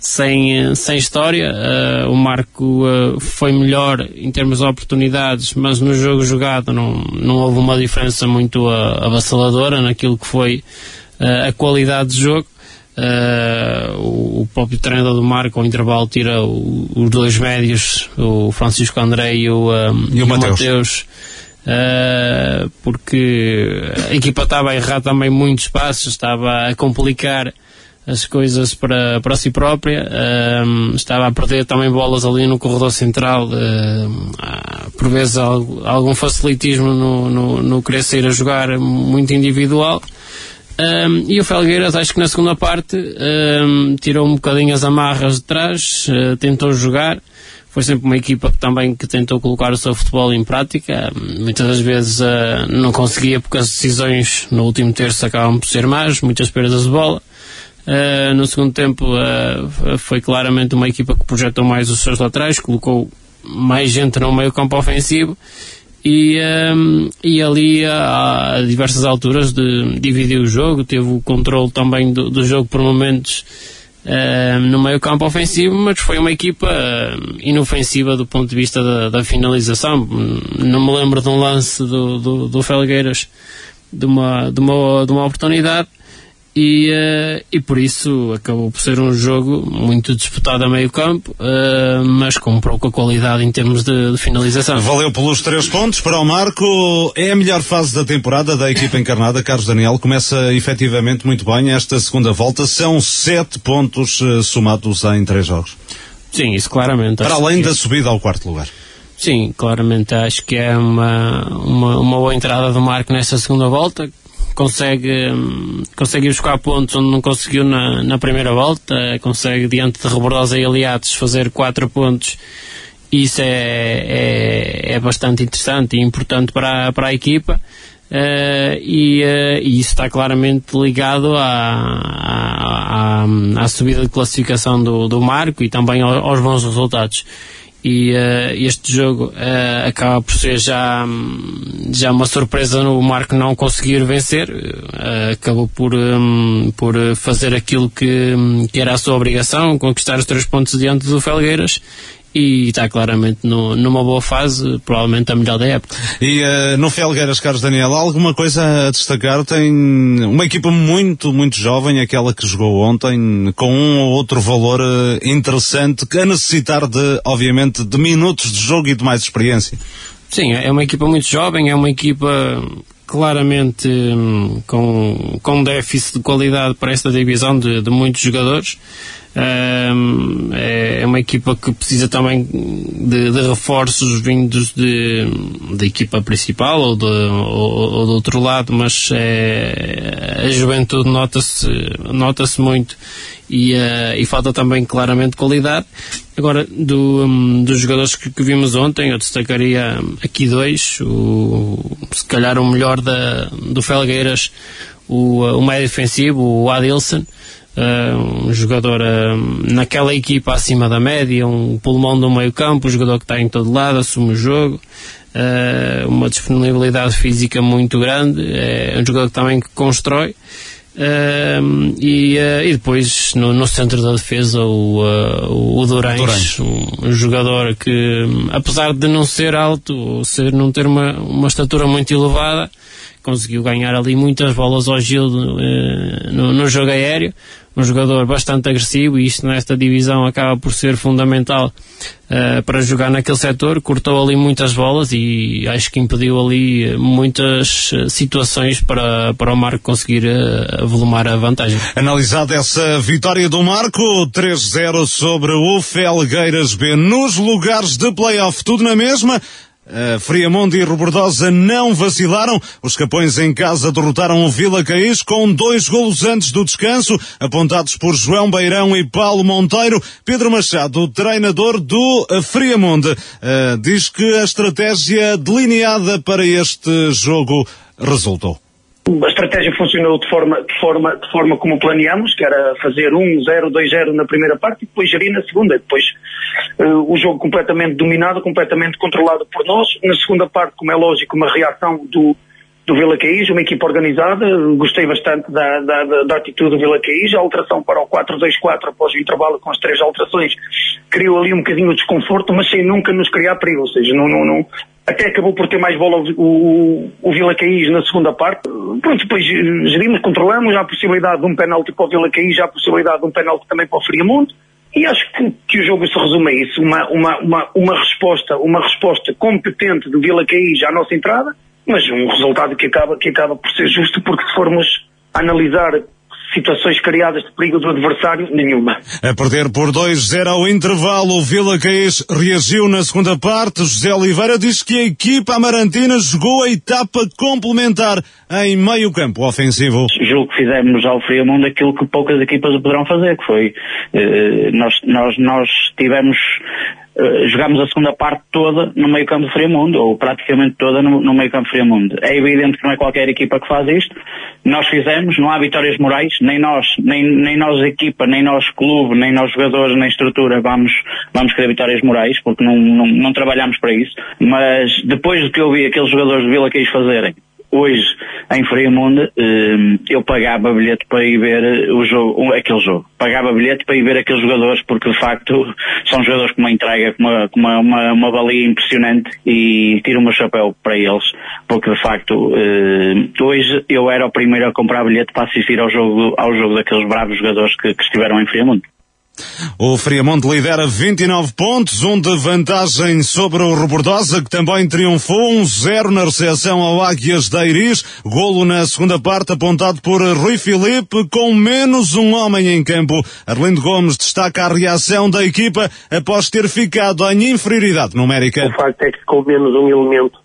sem, sem história. Uh, o Marco foi melhor em termos de oportunidades, mas no jogo jogado não, não houve uma diferença muito avassaladora naquilo que foi a qualidade de jogo. Uh, o, próprio treinador do Marco, ao intervalo, tira o, os dois médios, o Francisco André e o, um, e o, Mateus. Uh, porque a equipa estava a errar também muitos passos, estava a complicar as coisas para, para si própria, uh, estava a perder também bolas ali no corredor central, por vezes algum facilitismo no, no, no querer sair a jogar muito individual. Um, e o Felgueiras, acho que na segunda parte, um, tirou um bocadinho as amarras de trás, uh, tentou jogar. Foi sempre uma equipa também que tentou colocar o seu futebol em prática. muitas das vezes uh, não conseguia porque as decisões no último terço acabam por ser más, muitas perdas de bola. Uh, no segundo tempo foi claramente uma equipa que projetou mais os seus laterais, colocou mais gente no meio campo ofensivo e, um, e ali a, a, diversas alturas de, dividiu o jogo, teve o controle também do, do jogo por momentos um, no meio campo ofensivo, mas foi uma equipa inofensiva do ponto de vista da, da, finalização. Não me lembro de um lance do, do, do Felgueiras de uma, de, uma, de uma oportunidade e, uh, e por isso acabou por ser um jogo muito disputado a meio campo, uh, mas com pouca qualidade em termos de, de, finalização. Valeu pelos três pontos para o Marco. É a melhor fase da temporada da equipa encarnada. Carlos Daniel começa efetivamente muito bem esta segunda volta. São sete pontos uh, somados em três jogos. Sim, isso claramente. Para além da subida ao quarto lugar. Sim, claramente acho que é uma, uma, uma boa entrada do Marco nesta segunda volta consegue, consegue buscar pontos onde não conseguiu na, na primeira volta, consegue diante de Rebordosa e aliados fazer quatro pontos. Isso é, é, é, bastante interessante e importante para, para a equipa. Uh, e, uh, e, isso está claramente ligado à, à, à, à subida de classificação do, do Marco e também aos, aos bons resultados e uh, este jogo uh, acaba por ser já, já uma surpresa no Marco não conseguir vencer. Uh, acabou por, um, por fazer aquilo que, que era a sua obrigação conquistar os três pontos diante do Felgueiras e está claramente no, numa boa fase, provavelmente a melhor da época. E uh, no Felgueiras, Carlos Daniel, alguma coisa a destacar? Tem uma equipa muito, muito jovem, aquela que jogou ontem, com um ou outro valor uh, interessante, a necessitar de, obviamente, de minutos de jogo e de mais experiência. Sim, é uma equipa muito jovem, é uma equipa claramente hum, com, com déficit de qualidade para esta divisão de, de muitos jogadores. É, é uma equipa que precisa também de, de reforços vindos da equipa principal ou, de, ou, ou do outro lado, mas é, a juventude nota-se nota muito e, uh, e falta também claramente qualidade. Agora, do, um, dos jogadores que, que, vimos ontem, eu destacaria aqui dois, o, se calhar o melhor da, do Felgueiras, o, o meio defensivo, o Adilson, um jogador uh, naquela equipa acima da média, um pulmão do meio campo, um jogador que está em todo lado, assume o jogo, uh, uma disponibilidade física muito grande, é um jogador também que constrói. Uh, e, uh, e, depois no, no, centro da defesa o, uh, o Durães, um, um, jogador que apesar de não ser alto, ser, não ter uma, uma estatura muito elevada, conseguiu ganhar ali muitas bolas ao Gil uh, no, no, jogo aéreo. Um jogador bastante agressivo e isto nesta divisão acaba por ser fundamental uh, para jogar naquele setor. Cortou ali muitas bolas e acho que impediu ali muitas eh, situações para, para o Marco conseguir uh, avolumar a vantagem. Analisada essa vitória do Marco, 3-0 sobre o Felgueiras B nos lugares de playoff, tudo na mesma. Uh, Friamonte e Robordosa não vacilaram. Os Capões em casa derrotaram o Vila Caís com dois golos antes do descanso, apontados por João Beirão e Paulo Monteiro. Pedro Machado, treinador do Friamonte, uh, diz que a estratégia delineada para este jogo resultou. A estratégia funcionou de forma, de forma, de forma como planeamos, que era fazer 1-0, 2-0 na primeira parte e depois gerir na segunda. Depois uh, o jogo completamente dominado, completamente controlado por nós. Na segunda parte, como é lógico, uma reação do, do Vila Caís, uma equipa organizada. Gostei bastante da, da, da, da atitude do Vila Caís. A alteração para o 4-2-4 após o intervalo com as três alterações criou ali um bocadinho de desconforto, mas sem nunca nos criar perigo. Ou seja, não, não, não, até acabou por ter mais bola o, o, Vila Caís na segunda parte. Pronto, depois gerimos, controlamos, há a possibilidade de um penalti para o Vila Caís, há a possibilidade de um penalti também para o Friamundo. E acho que, que, o jogo se resume a isso, uma, uma, uma, uma resposta, uma resposta competente do Vila Caís à nossa entrada, mas um resultado que acaba, que acaba por ser justo, porque se formos analisar situações criadas de perigo do adversário, nenhuma. A perder por 2-0 ao intervalo, o Vila Caís reagiu na segunda parte. José Oliveira diz que a equipa amarantina jogou a etapa complementar em meio campo ofensivo. Julgo que fizemos ao Friamundo aquilo que poucas equipas poderão fazer, que foi, eh, nós, nós, nós tivemos Uh, jogámos a segunda parte toda no meio campo de Friamundo, ou praticamente toda no, no meio campo de Friamundo. É evidente que não é qualquer equipa que faz isto. Nós fizemos, não há vitórias morais, nem nós, nem, nem nós equipa, nem nós clube, nem nós jogadores, nem estrutura vamos, vamos querer vitórias morais, porque não, não, não trabalhamos para isso. Mas depois do que eu vi aqueles jogadores de Vila Quis fazerem, hoje em Friamundo ehm, eu pagava bilhete para ir ver o jogo, aquele jogo. Pagava bilhete para ir ver aqueles jogadores porque de facto são jogadores com uma entrega, com uma, com uma, uma, uma valia impressionante e tiro o meu chapéu para eles porque de facto ehm, hoje eu era o primeiro a comprar bilhete para assistir ao jogo, ao jogo daqueles bravos jogadores que, que estiveram em Friamundo. O Friamonte lidera 29 pontos, um de vantagem sobre o Robordosa, que também triunfou, um zero na recepção ao Águias da Iris, golo na segunda parte apontado por Rui Filipe, com menos um homem em campo. Arlindo Gomes destaca a reação da equipa após ter ficado em inferioridade numérica. O facto é que com menos um elemento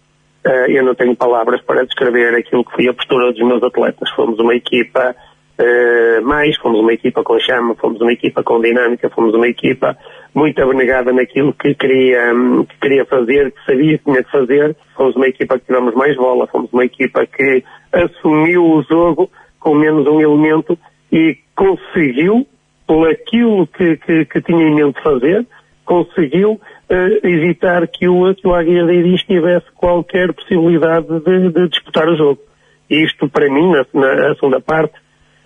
Uh, eu não tenho palavras para descrever aquilo que foi a postura dos meus atletas. Fomos uma equipa uh, mais, fomos uma equipa com chama, fomos uma equipa com dinâmica, fomos uma equipa muito abnegada naquilo que queria, um, que queria fazer, que sabia que tinha que fazer. Fomos uma equipa que tivemos mais bola, fomos uma equipa que assumiu o jogo com menos um elemento e conseguiu, por aquilo que, que, que tinha em mente fazer, conseguiu uh, evitar que o, que o Iris tivesse qualquer possibilidade de, de, disputar o jogo. Isto, para mim, na, na segunda parte,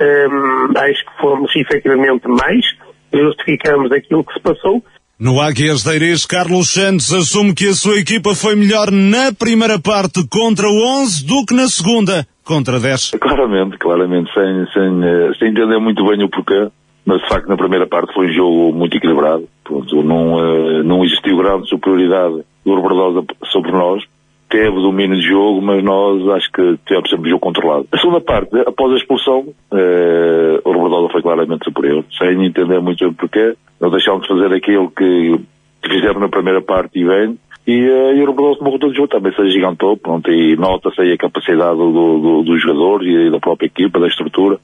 um, acho que fomos efetivamente mais, justificamos aquilo que se passou. No Águias da Iris, Carlos Santos assume que a sua equipa foi melhor na primeira parte contra o 11 do que na segunda contra 10. Claramente, claramente, sem, sem, eh, sem entender muito bem o porquê, mas de facto na primeira parte foi um jogo muito equilibrado. Pronto, não, uh, não existiu grande superioridade do Robertosa sobre nós, teve domínio de jogo, mas nós acho que tivemos sempre o jogo controlado. A segunda parte, após a expulsão, eh, o Roberto foi claramente superior, sem entender muito bem porquê. Não deixámos de fazer aquilo que, que fizeram na primeira parte e bem. E, uh, e o Roberto no todo jogo também se agigantou, pronto, e nota-se aí a capacidade do, do, dos jogadores e da própria equipa, da estrutura.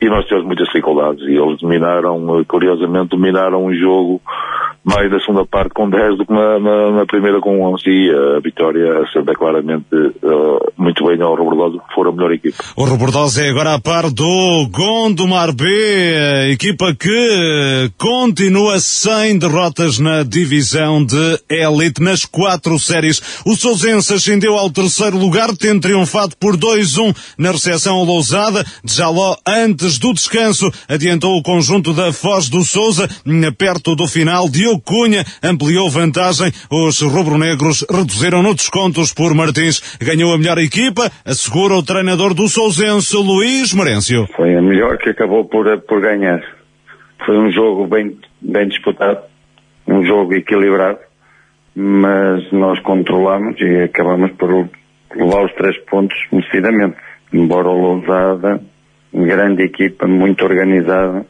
e nós tivemos muitas dificuldades e eles dominaram, curiosamente dominaram um jogo mais da segunda parte com 10 do que na, na, na primeira com 11 e a vitória acerta claramente uh, muito bem ao Robordosa que for a melhor equipa. O Robordosa é agora a par do Gondomar B, equipa que continua sem derrotas na divisão de elite nas quatro séries. O Sousense ascendeu ao terceiro lugar, tendo triunfado por 2-1 na recepção Lousada. De Jaló, antes do descanso, adiantou o conjunto da Foz do Souza, perto do final. Diogo Cunha ampliou vantagem. Os rubro-negros reduziram no descontos por Martins. Ganhou a melhor equipa, assegura o treinador do Sousense, Luís Marêncio. Foi a melhor que acabou por, por ganhar. Foi um jogo bem, bem disputado, um jogo equilibrado, mas nós controlamos e acabamos por levar os três pontos merecidamente. Embora o Lousada, grande equipa, muito organizada,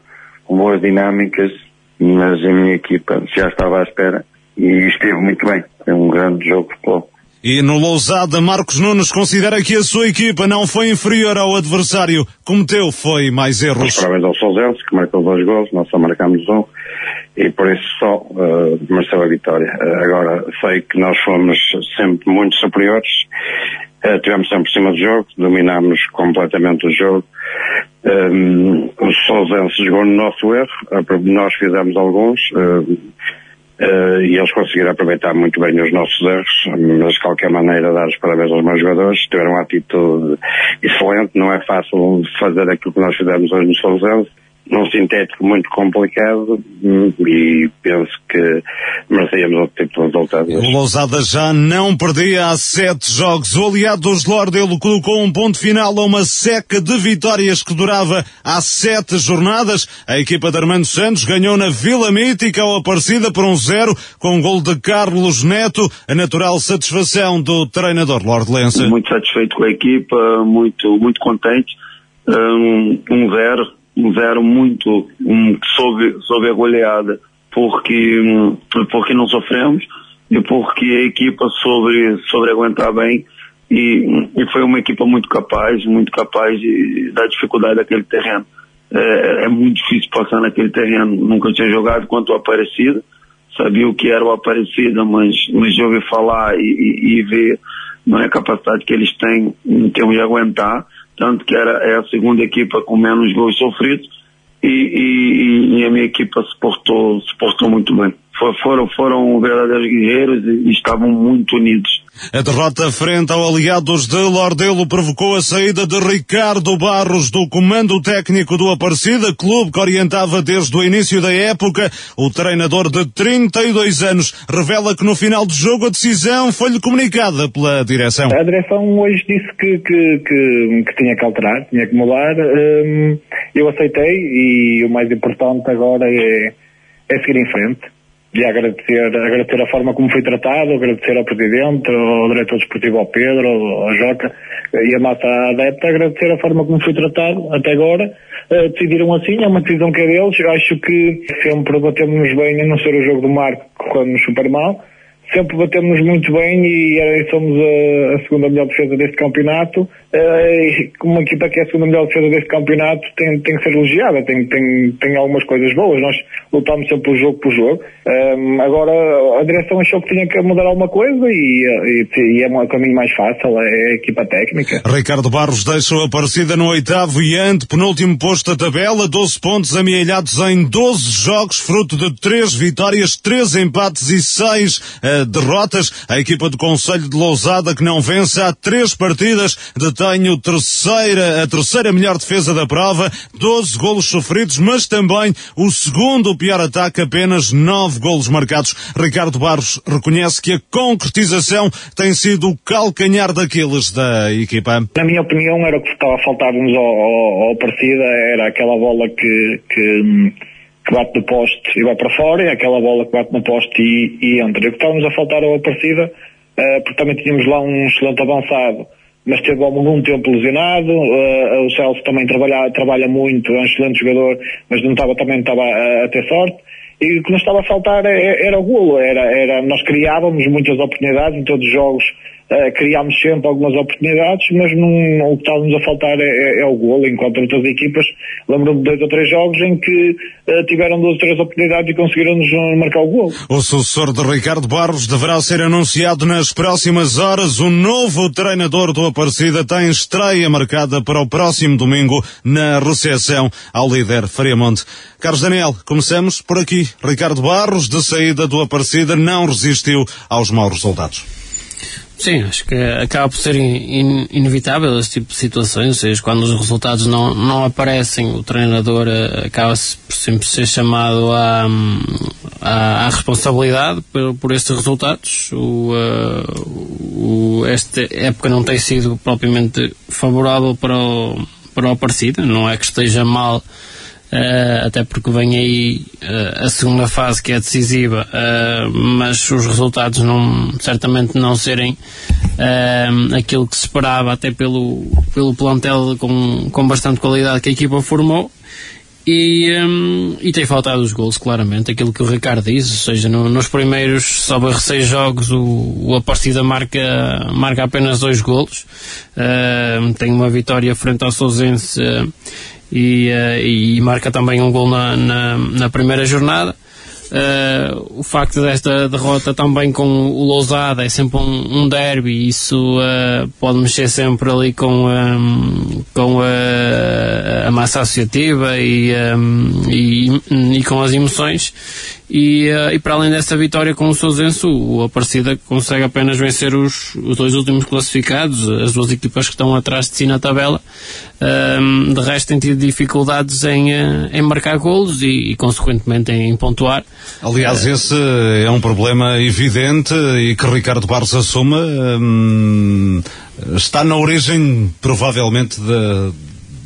com boas dinâmicas, mas a minha equipa já estava à espera e esteve muito bem. É um grande jogo de futebol. E no Lousada, Marcos Nunes considera que a sua equipa não foi inferior ao adversário. Cometeu foi mais erros. Parabéns ao Sousense, que marcou dois gols, nós só marcámos um, e por isso só uh, mereceu a vitória. Uh, agora, sei que nós fomos sempre muito superiores, uh, tivemos sempre por cima do jogo, dominámos completamente o jogo. Um, o Sousense jogou no nosso erro, nós fizemos alguns, Uh, e eles conseguiram aproveitar muito bem os nossos erros, mas de qualquer maneira dar os parabéns aos meus jogadores, tiveram uma atitude excelente, não é fácil fazer aquilo que nós fizemos hoje no Sousense, num sintético muito complicado e penso que merecíamos outro tipo de resultado. O Lousada já não perdia há sete jogos. O aliado dos Lordelo colocou um ponto final a uma seca de vitórias que durava há sete jornadas. A equipa de Armando Santos ganhou na Vila Mítica ao Aparecida por um zero com um gol de Carlos Neto. A natural satisfação do treinador Lordelense. Muito satisfeito com a equipa, muito, muito contente. Um, um zero zero muito um, sob, sob a goleada, porque, um, porque não sofremos e porque a equipa sobre, sobre aguentar bem e, e foi uma equipa muito capaz, muito capaz de, da dificuldade daquele terreno. É, é, muito difícil passar naquele terreno. Nunca tinha jogado contra o Aparecida, sabia o que era o Aparecida, mas, mas de ouvir falar e, e, e ver não é a capacidade que eles têm em termos de aguentar tanto que era, é a segunda equipa com menos gols sofridos e, e, e a minha equipa se portou, muito bem. Foram, foram verdadeiros guerreiros e estavam muito unidos. A derrota frente ao Aliados de Lordelo provocou a saída de Ricardo Barros do comando técnico do Aparecida, clube que orientava desde o início da época. O treinador de 32 anos revela que no final do jogo a decisão foi-lhe comunicada pela direção. A direção hoje disse que, que, que, que tinha que alterar, tinha que mudar. Hum, eu aceitei e o mais importante agora é, é seguir em frente e agradecer, agradecer a forma como foi tratado, agradecer ao Presidente, ao Diretor Desportivo, ao Pedro, ao Joca e a massa adepta, agradecer a forma como foi tratado até agora. Uh, decidiram assim, é uma decisão que é deles. Eu acho que sempre batemos bem a não ser o jogo do Marco, corremos super mal sempre batemos muito bem e somos a, a, segunda melhor defesa deste campeonato. Uh, uma equipa que é a segunda melhor defesa deste campeonato tem, tem que ser elogiada, tem, tem, tem algumas coisas boas. Nós lutamos sempre jogo por jogo. Um, ehm, agora a direção achou que tinha que mudar alguma coisa e, e, e é um caminho mais fácil, é a equipa técnica. Ricardo Barros deixou a parecida no oitavo e antepenúltimo posto da tabela, 12 pontos amealhados em 12 jogos, fruto de 3 vitórias, 3 empates e 6 uh, derrotas. A equipa do Conselho de Lousada, que não vence há três partidas, detém o terceira, a terceira melhor defesa da prova, 12 golos sofridos, mas também o segundo pior ataque, apenas 9 golos marcados. Ricardo Barros reconhece que a concretização tem sido o calcanhar daqueles da equipa. Na minha opinião, era o que estava a faltar-nos ao, ao, ao partida, era aquela bola que, que que bate no poste e vai para fora, é aquela bola que bate no poste e, e entra. E o que estávamos a faltar a partida, uh, porque também tínhamos lá um excelente avançado, mas teve algum tempo lesionado, uh, o Celso também trabalha, trabalha muito, é um excelente jogador, mas não estava, também estava a, a ter sorte. E o que nos estava a faltar era, é, era o golo, era, era, nós criávamos muitas oportunidades em todos os jogos, Uh, criámos sempre algumas oportunidades, mas não, o que está-nos a faltar é, é, é, o golo, enquanto outras equipas, lembro-me de dois ou três jogos em que uh, tiveram duas ou três oportunidades e conseguiram-nos marcar o golo. O sucessor de Ricardo Barros deverá ser anunciado nas próximas horas. O novo treinador do Aparecida tem estreia marcada para o próximo domingo na recepção ao líder Friamonte. Carlos Daniel, começamos por aqui. Ricardo Barros, de saída do Aparecida, não resistiu aos maus resultados. Sim, acho que acaba por ser in, inevitável esse tipo de situações, ou seja, quando os resultados não, não aparecem, o treinador uh, acaba por sempre ser chamado à, à, à responsabilidade por, por estes resultados. O, uh, o, esta época não tem sido propriamente favorável para o, para o Aparecida, não é que esteja mal Uh, até porque vem aí uh, a segunda fase que é decisiva, uh, mas os resultados não, certamente não serem aquilo que se esperava, até pelo, pelo plantel com, com bastante qualidade que a equipa formou. E, um, e tem faltado os gols, claramente, aquilo que o Ricardo disse, ou seja, no, nos primeiros sobre seis jogos o, o Aparecida marca, marca apenas dois golos, tem uma vitória frente ao Sousense e, uh, e marca também um gol na, na, na primeira jornada. Uh, o facto desta derrota também com o Lousada é sempre um, um derby isso uh, pode mexer sempre ali com, um, com a, a massa associativa e, um, e, e, com as emoções e, uh, e para além dessa vitória com o Sousenso, o Aparecida consegue apenas vencer os, os dois últimos classificados, as duas equipas que estão atrás de si na tabela. Um, de resto, tem tido dificuldades em, uh, em marcar golos e, e, consequentemente, em pontuar. Aliás, uh, esse é um problema evidente e que Ricardo Barros assume. Um, está na origem, provavelmente, de,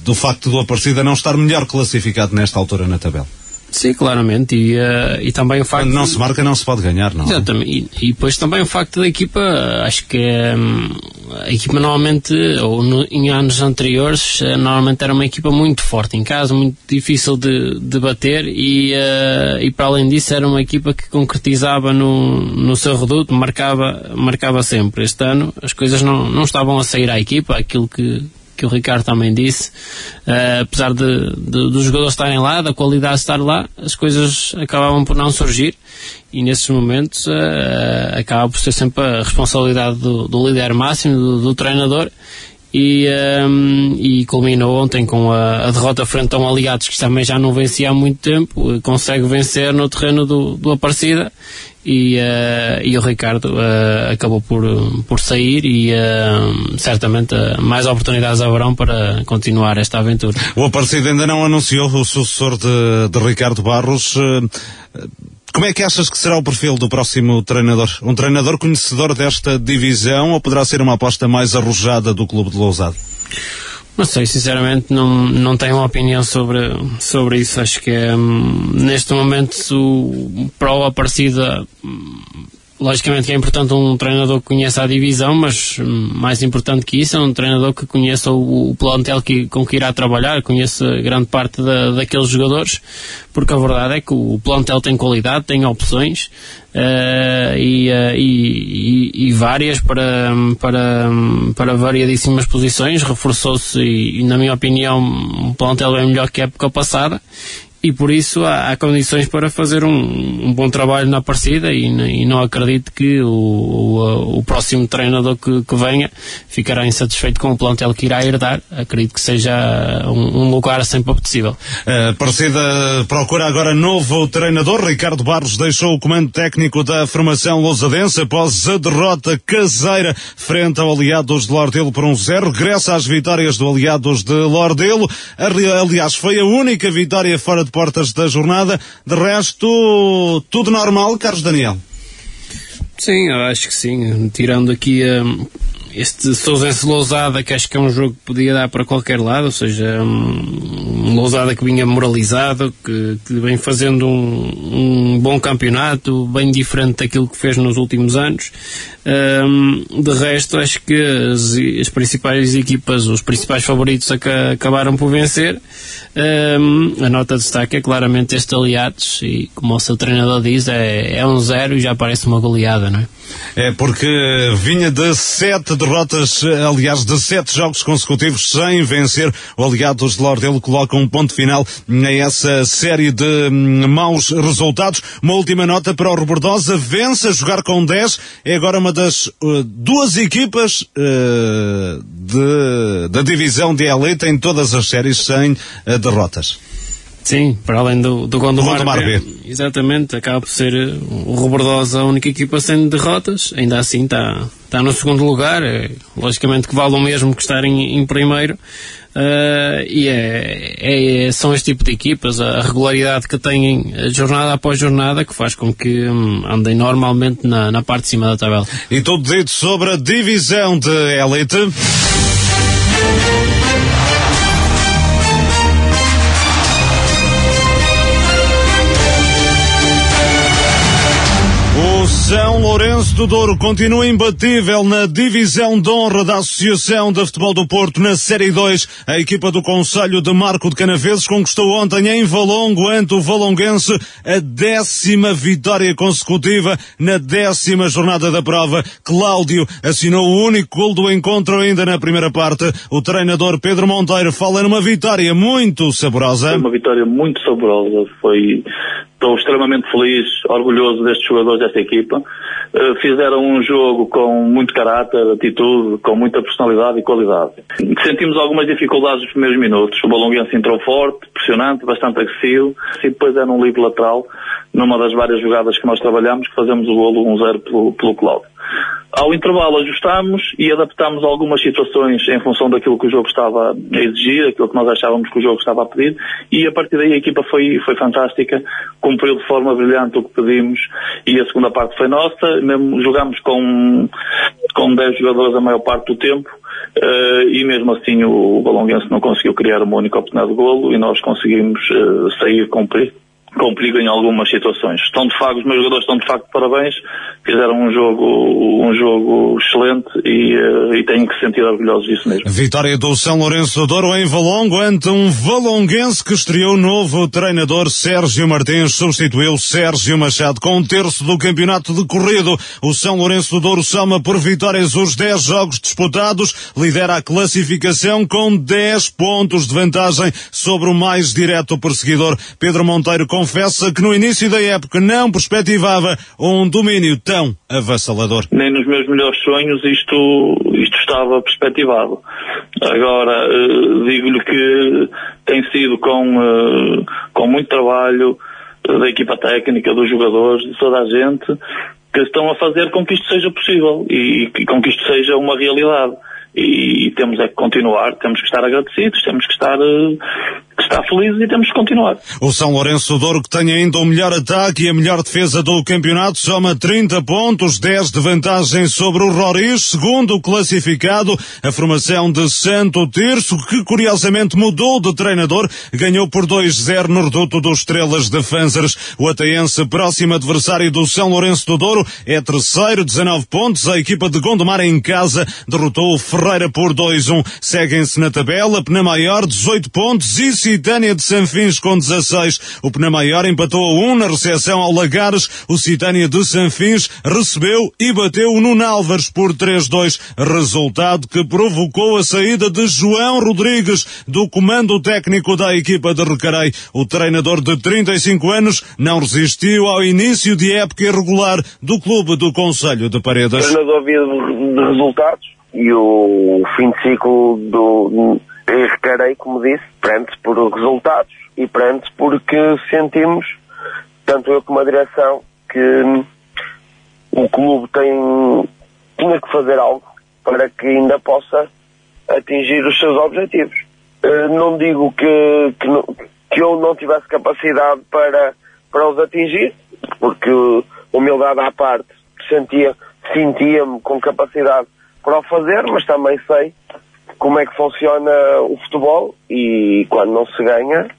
do facto do Aparecida não estar melhor classificado nesta altura na tabela. Sim, claramente. E, uh, e também o facto. Quando não se marca, não se pode ganhar, não é? Exatamente. E, e depois também o facto da equipa, acho que um, a equipa normalmente, ou no, em anos anteriores, uh, normalmente era uma equipa muito forte em casa, muito difícil de, de bater e, uh, e para além disso era uma equipa que concretizava no, no seu reduto, marcava, marcava sempre. Este ano as coisas não, não estavam a sair à equipa, aquilo que que o Ricardo também disse, uh, apesar de, de, dos jogadores estarem lá, da qualidade estar lá, as coisas acabavam por não surgir. E nesses momentos uh, acaba por ser sempre a responsabilidade do, do líder máximo, do, do treinador. E, um, e culminou ontem com a, a, derrota frente a um Aliados que também já não vencia há muito tempo, consegue vencer no terreno do, do Aparecida e, uh, e o Ricardo uh, acabou por, por sair e uh, certamente mais oportunidades haverão para continuar esta aventura. O Aparecido ainda não anunciou o sucessor de, de Ricardo Barros. Como é que achas que será o perfil do próximo treinador? Um treinador conhecedor desta divisão ou poderá ser uma aposta mais arrojada do clube de Lousado? Não sei, sinceramente não, não tenho uma opinião sobre, sobre isso. Acho que hum, neste momento o Pro Aparecida logicamente que é importante um treinador que conheça a divisão, mas hum, mais importante que isso é um treinador que conheça o, o plantel que, com que irá trabalhar, conheça grande parte da, daqueles jogadores, porque a verdade é que o plantel tem qualidade, tem opções uh, e, uh, e, e, várias para, para, para variadíssimas posições, reforçou-se e, na minha opinião, o plantel é melhor que a época passada e por isso há, há condições para fazer um, um, bom trabalho na partida e, e não acredito que o, o, o próximo treinador que, que, venha ficará insatisfeito com o plantel que irá herdar. Acredito que seja um, um lugar sempre apetecível. A partida procura agora novo treinador. Ricardo Barros deixou o comando técnico da formação lousadense após a derrota caseira frente ao Aliados de Lordelo por um zero. Regressa às vitórias do Aliados de Lordelo. Aliás, foi a única vitória fora de portas da jornada. De resto, tudo normal, Carlos Daniel? Sim, acho que sim. Tirando aqui um, este Sousense Lousada, que acho que é um jogo que podia dar para qualquer lado, ou seja, um, Lousada que vinha moralizado, que, que vem fazendo um, um, bom campeonato, bem diferente daquilo que fez nos últimos anos. Um, de resto, acho que as, as, principais equipas, os principais favoritos acabaram por vencer. A nota de destaque é claramente este Aliados, e como o seu treinador diz, é, é um zero e já parece uma goleada, não é? É porque vinha de sete derrotas, aliás, de sete jogos consecutivos sem vencer. O Aliados de Lordelo coloca um ponto final a essa série de hum, maus resultados. Uma última nota para o Rebordosa. Vence a jogar com 10. É agora uma das uh, duas equipas uh, de, da divisão de elite em todas as séries sem uh, derrotas. Sim, para além do, do Gondomar, Gondomar B. Exatamente, acaba por ser eh, o Robordosa a única equipa sem derrotas, ainda assim está, está no segundo lugar, é, logicamente que vale o mesmo que estar em, em primeiro, uh, e é, é, são este tipo de equipas, a regularidade que têm eh, jornada após jornada, que faz com que hum, andem normalmente na, na parte de cima da tabela. E tudo dito sobre a divisão de elite. São Lourenço do Douro continua imbatível na divisão de honra da Associação de Futebol do Porto na Série 2. A equipa do Conselho de Marco de Canaveses conquistou ontem em Valongo ante o Valonguense a décima vitória consecutiva na décima jornada da prova. Cláudio assinou o único gol do encontro ainda na primeira parte. O treinador Pedro Monteiro fala numa vitória muito saborosa. Foi uma vitória muito saborosa. Foi estou extremamente feliz, orgulhoso destes jogadores desta equipa. Uh, fizeram um jogo com muito caráter, atitude, com muita personalidade e qualidade. Sentimos algumas dificuldades nos primeiros minutos. O Balonguense entrou forte, pressionante, bastante agressivo, e depois é num livre lateral, numa das várias jogadas que nós trabalhamos, que fazemos o golo 1-0 pelo, pelo Cláudio. Ao intervalo ajustámos e adaptámos algumas situações em função daquilo que o jogo estava a exigir, aquilo que nós achávamos que o jogo estava a pedir, e a partir daí a equipa foi, foi fantástica, cumpriu de forma brilhante o que pedimos, e a segunda parte foi nossa, mesmo jogámos com, com 10 jogadores a maior parte do tempo, Uh, e mesmo assim o Balonguense não conseguiu criar uma única oportunidade de golo e nós conseguimos uh, sair com perigo com perigo em algumas situações. Estão de facto, os meus jogadores estão de facto parabéns, fizeram um jogo, um jogo excelente e, uh, e tenho que se sentir orgulhosos disso mesmo. Vitória do São Lourenço do Douro em Valongo ante um valonguense que estreou novo treinador Sérgio Martins, substituiu Sérgio Machado com um terço do campeonato decorrido. O São Lourenço do Douro soma por vitórias os 10 jogos disputados, lidera a classificação com 10 pontos de vantagem sobre o mais direto perseguidor. Pedro Monteiro com confessa que no início da época não perspectivava um domínio tão avassalador. Nem nos meus melhores sonhos isto, isto estava perspectivado. Agora, uh, digo-lhe que tem sido com, uh, com muito trabalho da equipa técnica, dos jogadores, de toda a gente, que estão a fazer com que isto seja possível e, e com que isto seja uma realidade e, temos é que continuar, temos que estar agradecidos, temos que estar, uh, que estar felizes e temos que continuar. O São Lourenço Douro que tem ainda o melhor ataque e a melhor defesa do campeonato soma 30 pontos, 10 de vantagem sobre o Roriz, segundo classificado, a formação de Santo Terço, que curiosamente mudou de treinador, ganhou por 2-0 no reduto dos Estrelas de Fanzers. O Ataense, próximo adversário do São Lourenço do Douro, é terceiro, 19 pontos. A equipa de Gondomar em casa derrotou o Ferreira por 2-1. Seguem-se na tabela Penamaior 18 pontos e Citânia de Sanfins com 16. O Penamaior empatou a 1 na recepção ao Lagares. O Citânia de Sanfins recebeu e bateu o Nuno Álvares por 3-2. Resultado que provocou a saída de João Rodrigues do comando técnico da equipa de Recarei. O treinador de 35 anos não resistiu ao início de época irregular do clube do Conselho de Paredes. Treinador de resultados e o fim de ciclo do recarei, como disse, prende por resultados e prende porque sentimos, tanto eu como a direção, que o clube tem, tinha que fazer algo para que ainda possa atingir os seus objetivos. Eh, não digo que, que, que eu não tivesse capacidade para, para os atingir, porque humildade à parte, sentia, sentia-me com capacidade para o fazer, mas também sei como é que funciona o futebol e quando não se ganha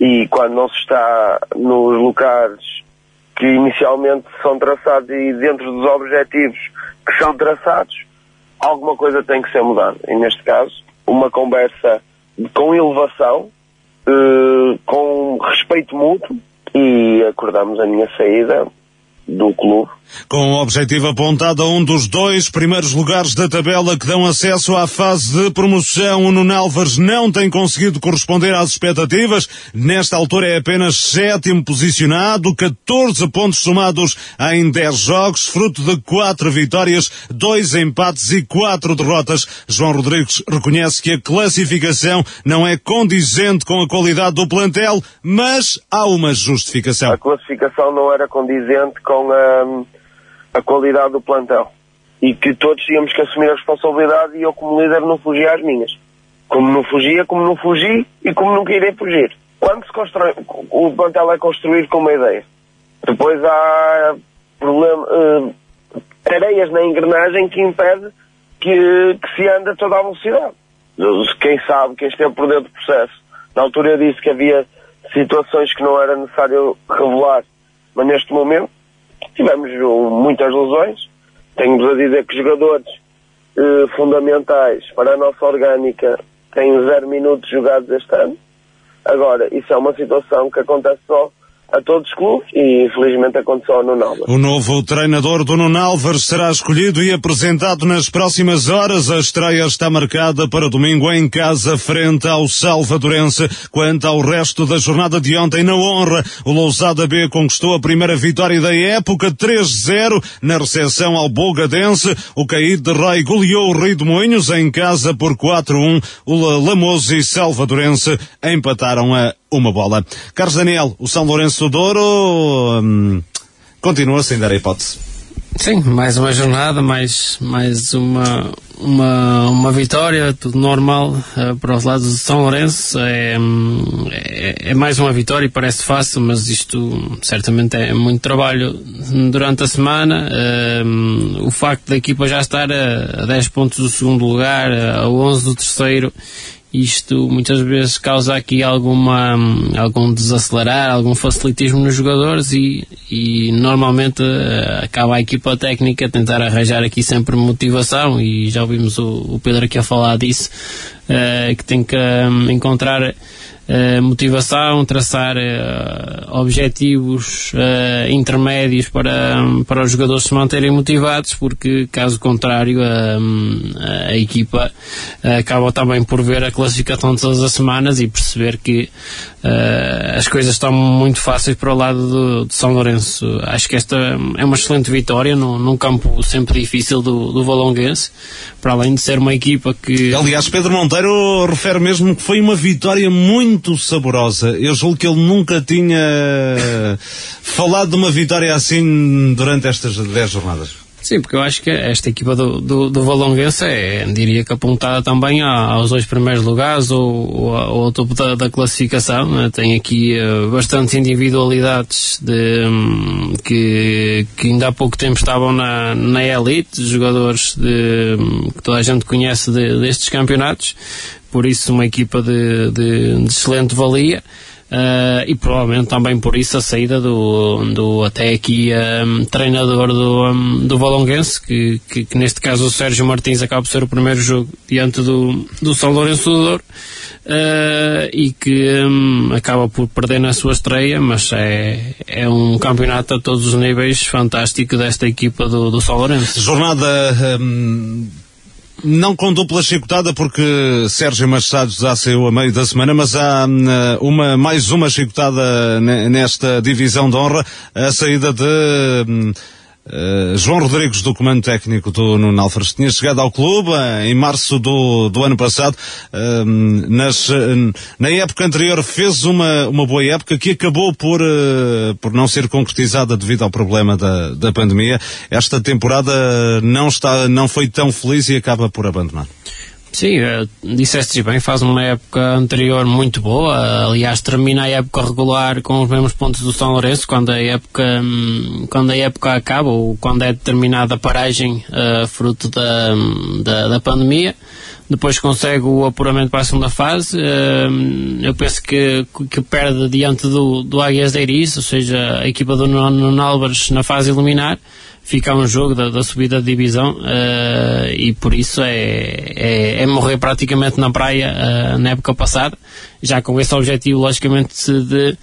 e quando não se está nos locais que inicialmente são traçados e dentro dos objetivos que são traçados, alguma coisa tem que ser mudada. E neste caso, uma conversa com elevação, eh, com respeito mútuo e acordamos a minha saída do clube. Com o objetivo apontado a um dos dois primeiros lugares da tabela que dão acesso à fase de promoção, o Nuno Álvares não tem conseguido corresponder às expectativas. Nesta altura é apenas sétimo posicionado, 14 pontos somados em 10 jogos, fruto de quatro vitórias, dois empates e quatro derrotas. João Rodrigues reconhece que a classificação não é condizente com a qualidade do plantel, mas há uma justificação. A classificação não era condizente com a a qualidade do plantel. E que todos tínhamos que assumir a responsabilidade e eu como líder não fugia às minhas. Como não fugia, como não fugi e como nunca irei fugir. Quando se constrói, o plantel é construído com uma ideia. Depois há problema, uh, areias na engrenagem que impede que, que se ande a toda a velocidade. Quem sabe, quem esteve por dentro do processo. Na altura eu disse que havia situações que não era necessário revelar, mas neste momento tivemos muitas lesões. Tenho-vos a dizer que jogadores eh, fundamentais para a nossa orgânica têm zero minutos jogados este ano. Agora, isso é uma situação que acontece só a todos os clubes e infelizmente aconteceu no Nuno O novo treinador do Nuno Álvares será escolhido e apresentado nas próximas horas. A estreia está marcada para domingo em casa frente ao Salvadorense. Quanto ao resto da jornada de ontem na honra, o Lousada B conquistou a primeira vitória da época 3-0 na recepção ao Bogadense. O Caído de Rei goleou o Rio de Moinhos em casa por 4-1. O Lamoso e Salvadorense empataram a uma bola. Carlos Daniel, o São Lourenço do Douro hum, continua sem dar a hipótese. Sim, mais uma jornada, mais, mais uma, uma, uma vitória, tudo normal uh, para os lados de São Lourenço. É, é, é, mais uma vitória e parece fácil, mas isto certamente é muito trabalho durante a semana. Uh, o facto da equipa já estar a, a 10 pontos do segundo lugar, a 11 do terceiro isto muitas vezes causa aqui alguma, algum desacelerar, algum facilitismo nos jogadores e, e normalmente uh, acaba a equipa técnica a tentar arranjar aqui sempre motivação e já ouvimos o, o Pedro aqui a falar disso, uh, que tem que um, encontrar Uh, motivação, traçar uh, objetivos uh, intermédios para, para os jogadores se manterem motivados, porque caso contrário a, a equipa acaba também por ver a classificação de todas as semanas e perceber que as coisas estão muito fáceis para o lado do, de São Lourenço. Acho que esta é uma excelente vitória num, num campo sempre difícil do, do Valonguense, para além de ser uma equipa que... Aliás, Pedro Monteiro refere mesmo que foi uma vitória muito muito saborosa. Eu julgo que ele nunca tinha falado de uma vitória assim durante estas 10 jornadas. Sim, porque eu acho que esta equipa do, do, do Valonguense é, diria que apontada também aos dois primeiros lugares ou, ou, ao topo da, da classificação. Né? Tem aqui uh, bastantes individualidades de, um, que, que ainda há pouco tempo estavam na, na elite, jogadores de, um, que toda a gente conhece de, destes campeonatos por isso uma equipa de, de, de excelente valia. Uh, e provavelmente também por isso a saída do, do até aqui um, treinador do, um, do Valonguense, que, que, que, neste caso o Sérgio Martins acaba por ser o primeiro jogo diante do, do São Lourenço do Douro uh, e que um, acaba por perder na sua estreia, mas é, é um campeonato a todos os níveis fantástico desta equipa do, do São Lourenço. Jornada não com dupla chicotada porque Sérgio Machado já saiu a meio da semana, mas há hum, uma, mais uma chicotada nesta divisão de honra, a saída de hum, Uh, João Rodrigues, do comando técnico do Nuno Alfares, tinha chegado ao clube em março do, do ano passado. Uh, nas, na época anterior fez uma, uma boa época que acabou por, por não ser concretizada devido ao problema da, da pandemia. Esta temporada não, está, não foi tão feliz e acaba por abandonar. Sim, eh, disseste bem, faz uma época anterior muito boa, aliás termina a época regular com os mesmos pontos do São Lourenço, quando a época, hum, quando a época acaba ou quando é determinada a paragem uh, fruto da, da, da, pandemia, depois consegue o apuramento para a segunda fase, uh, eu penso que, que perde diante do, do Águias de Iris, ou seja, a equipa do Nuno Álvares na fase eliminar, fica um jogo da, da subida de divisão uh, e por isso é, é, é, morrer praticamente na praia uh, na época passada, já com esse objetivo logicamente de,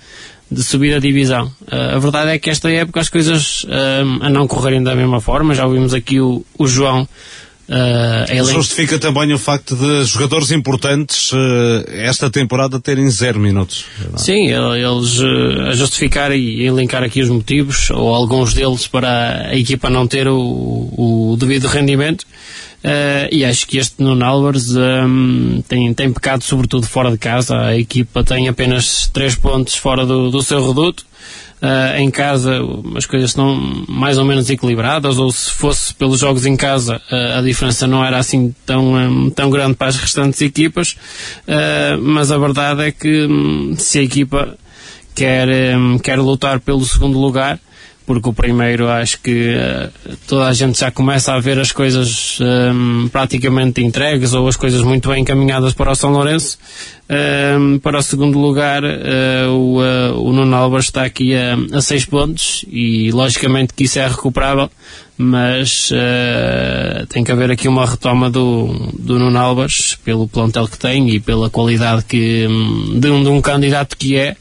de subir a divisão. Uh, a verdade é que esta época as coisas a não correrem da mesma forma, já ouvimos aqui o, o João Uh, Justifica também o facto de jogadores importantes uh, esta temporada terem zero minutos. Sim, eles uh, a justificar e elencar aqui os motivos, ou alguns deles para a equipa não ter o, o devido rendimento. e acho que este Nuno Álvares um, tem, tem pecado sobretudo fora de casa. A equipa tem apenas três pontos fora do, do seu reduto. Uh, em casa as coisas estão mais ou menos equilibradas, ou se fosse pelos jogos em casa uh, a diferença não era assim tão, um, tão grande para as restantes equipas, uh, mas a verdade é que um, se a equipa quer, um, quer lutar pelo segundo lugar, porque o primeiro acho que uh, toda a gente já começa a ver as coisas um, praticamente entregues ou as coisas muito bem encaminhadas para o São Lourenço. Um, para o segundo lugar, uh, o, uh, o Nuno Álvares está aqui a, a seis pontos e logicamente que isso é recuperável, mas tem que haver aqui uma retoma do, do Nuno Álvares pelo plantel que tem e pela qualidade que, um, de, um, de um candidato que é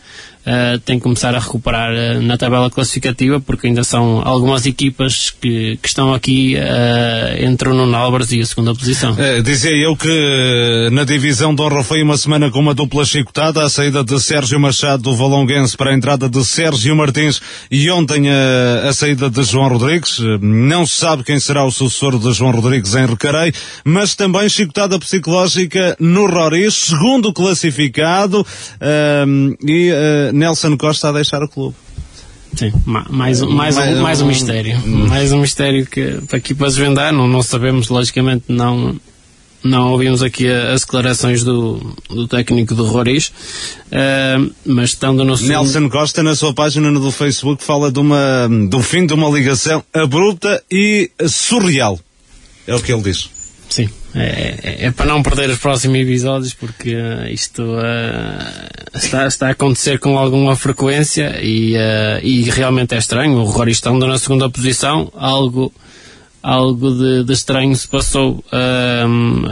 uh, tem que começar a recuperar uh, na tabela classificativa, porque ainda são algumas equipas que, que estão aqui uh, entre o Nuno Álvares e a segunda posição. dizia eu que na divisão de honra foi uma semana com uma dupla chicotada, a saída de Sérgio Machado do Valonguense para a entrada de Sérgio Martins e ontem a, a saída de João Rodrigues. Não se sabe quem será o sucessor de João Rodrigues em Recarei, mas também chicotada psicológica no Roriz, segundo classificado, e Nelson Costa a deixar o clube. Sim, mais, mais, mais, um, mais um mistério. Mais um mistério que aqui para desvendar, não, não sabemos, logicamente, não, não ouvimos aqui as declarações do, do técnico do Roriz, uh, mas estando no Nelson Costa, na sua página do Facebook, fala de uma, do fim de uma ligação abrupta e surreal. É o que ele diz. Sim, é, é, é, para não perder os próximos episódios porque uh, isto uh, está, está a acontecer com alguma frequência e, uh, e realmente é estranho. O Rory estando na segunda posição, algo algo de, de estranho se passou um,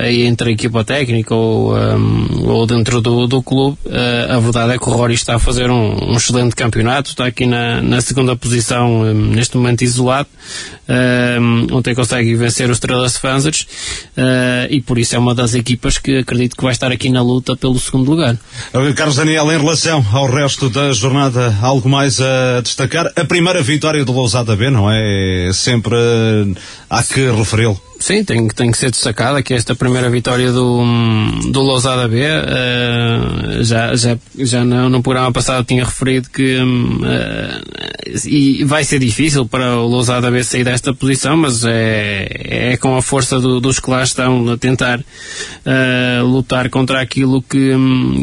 aí entre a equipa técnica ou, um, ou dentro do, do clube. Uh, a verdade é que o Rory está a fazer um, um excelente campeonato, está aqui na, na segunda posição, um, neste momento isolado. Ontem consegue vencer os Estrelas Fanzers uh, e por isso é uma das equipas que acredito que vai estar aqui na luta pelo segundo lugar. Carlos Daniel, em relação ao resto da jornada, algo mais a destacar? A primeira vitória do Lousada B, não é? Sempre há que referi-lo. Sim, tem, tem que ser destacada que esta primeira vitória do, do Lousada B, uh, já, já, já no, no, programa passado tinha referido que uh, e vai ser difícil para o Lousada B sair desta posição, mas é, é com a força do, dos que lá estão a tentar uh, lutar contra aquilo que,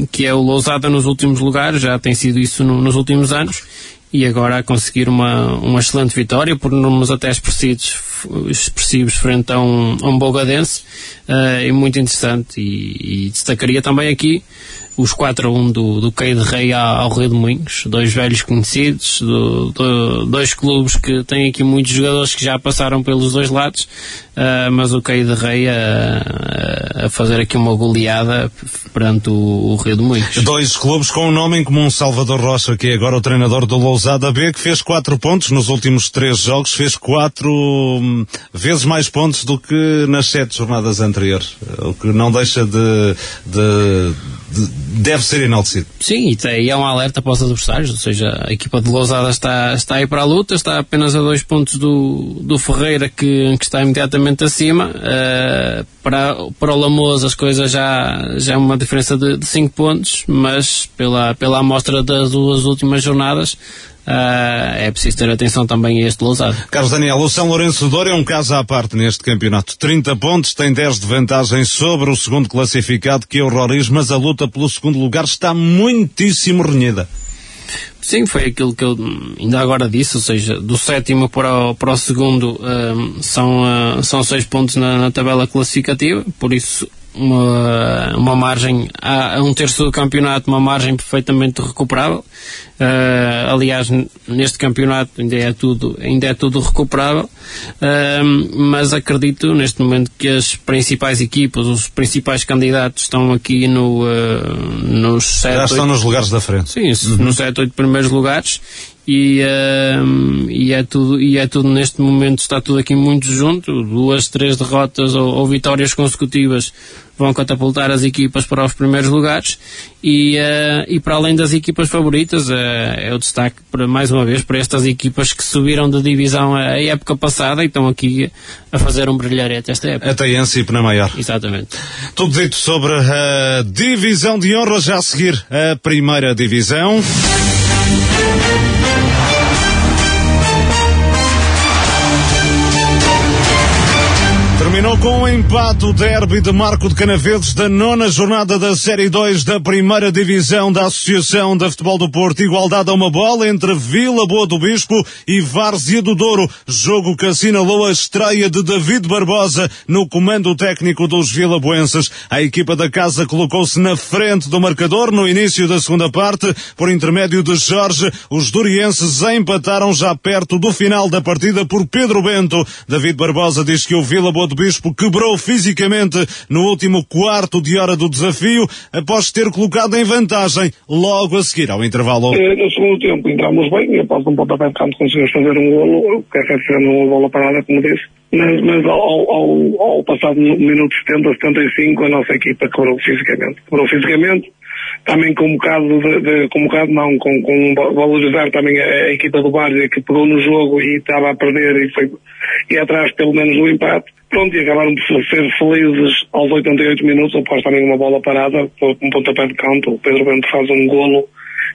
que é o Lousada nos últimos lugares, já tem sido isso no, nos últimos anos e agora a conseguir uma, uma excelente vitória por números até expressivos, expressivos frente a um, a um Bogadense uh, é muito interessante e, e, destacaria também aqui os 4 a 1 do, do Caio de Rei ao Rio de Moinhos, dois velhos conhecidos, do, do, dois clubes que têm aqui muitos jogadores que já passaram pelos dois lados, uh, mas o Caio de Rei a, a, fazer aqui uma goleada perante o, o, Rio de Moinhos. Dois clubes com um nome em comum, Salvador Rocha, que é agora o treinador do Lousada B, que fez 4 pontos nos últimos três jogos, fez 4 hum, vezes mais pontos do que nas sete jornadas anteriores, o que não deixa de, de, de deve ser enaltecido. Sim, e é um alerta para os adversários, ou seja, a equipa de Lousada está, está aí para a luta, está apenas a dois pontos do, do Ferreira, que, que está imediatamente acima. Uh, para, para o Lamoz as coisas já, já é uma diferença de, de cinco pontos, mas pela, pela amostra das duas últimas jornadas, Uh, é preciso ter atenção também a este Lousado. Carlos Daniel, o São Lourenço Douro é um caso à parte neste campeonato. 30 pontos, tem 10 de vantagem sobre o segundo classificado, que é o Roriz, mas a luta pelo segundo lugar está muitíssimo renhida. Sim, foi aquilo que eu ainda agora disse, ou seja, do sétimo para o, para o segundo um, são, uh, são seis pontos na, na, tabela classificativa, por isso uma, uma margem, a, um terço do campeonato, uma margem perfeitamente recuperável. Uh, aliás, neste campeonato ainda é tudo, ainda é tudo recuperável, uh, mas acredito neste momento que as principais equipas, os principais candidatos estão aqui no, uh, nos 7, Já estão 8, nos lugares da frente. Sim, uhum. nos 7, 8 primeiros lugares e, uh, e, é tudo, e é tudo neste momento, está tudo aqui muito junto, duas, três derrotas ou, ou vitórias consecutivas vão catapultar as equipas para os primeiros lugares e, uh, e para além das equipas favoritas, uh, é o destaque para, mais uma vez para estas equipas que subiram de divisão a, a época passada e estão aqui a fazer um brilharete esta época. A Taiense e Maior. Exatamente. Tudo dito sobre a divisão de honra, já a seguir a primeira divisão. Terminou com empate o derby de Marco de Canaveses da nona jornada da Série 2 da primeira divisão da Associação de Futebol do Porto. Igualdade a uma bola entre Vila Boa do Bispo e Várzea do Douro. Jogo que assinalou a estreia de David Barbosa no comando técnico dos vilaboenses. A equipa da casa colocou-se na frente do marcador no início da segunda parte. Por intermédio de Jorge, os durienses empataram já perto do final da partida por Pedro Bento. David Barbosa diz que o Vila Boa do Bispo quebrou fisicamente no último quarto de hora do desafio, após ter colocado em vantagem logo a seguir ao intervalo. No segundo tempo entramos bem após um pontapé de campo conseguimos fazer um golo, que é sendo uma bola parada, como disse. Mas, mas ao, ao, ao passado minuto 70, 75, a nossa equipa quebrou fisicamente. Quebrou fisicamente, também com um bocado de, de com um bocado não, com, com valorizar também a, a equipa do Várzea que pegou no jogo e estava a perder e foi e atrás pelo menos do empate. Pronto, e acabaram por ser felizes aos 88 minutos, após também uma bola parada, um pontapé de canto, o Pedro Bento faz um golo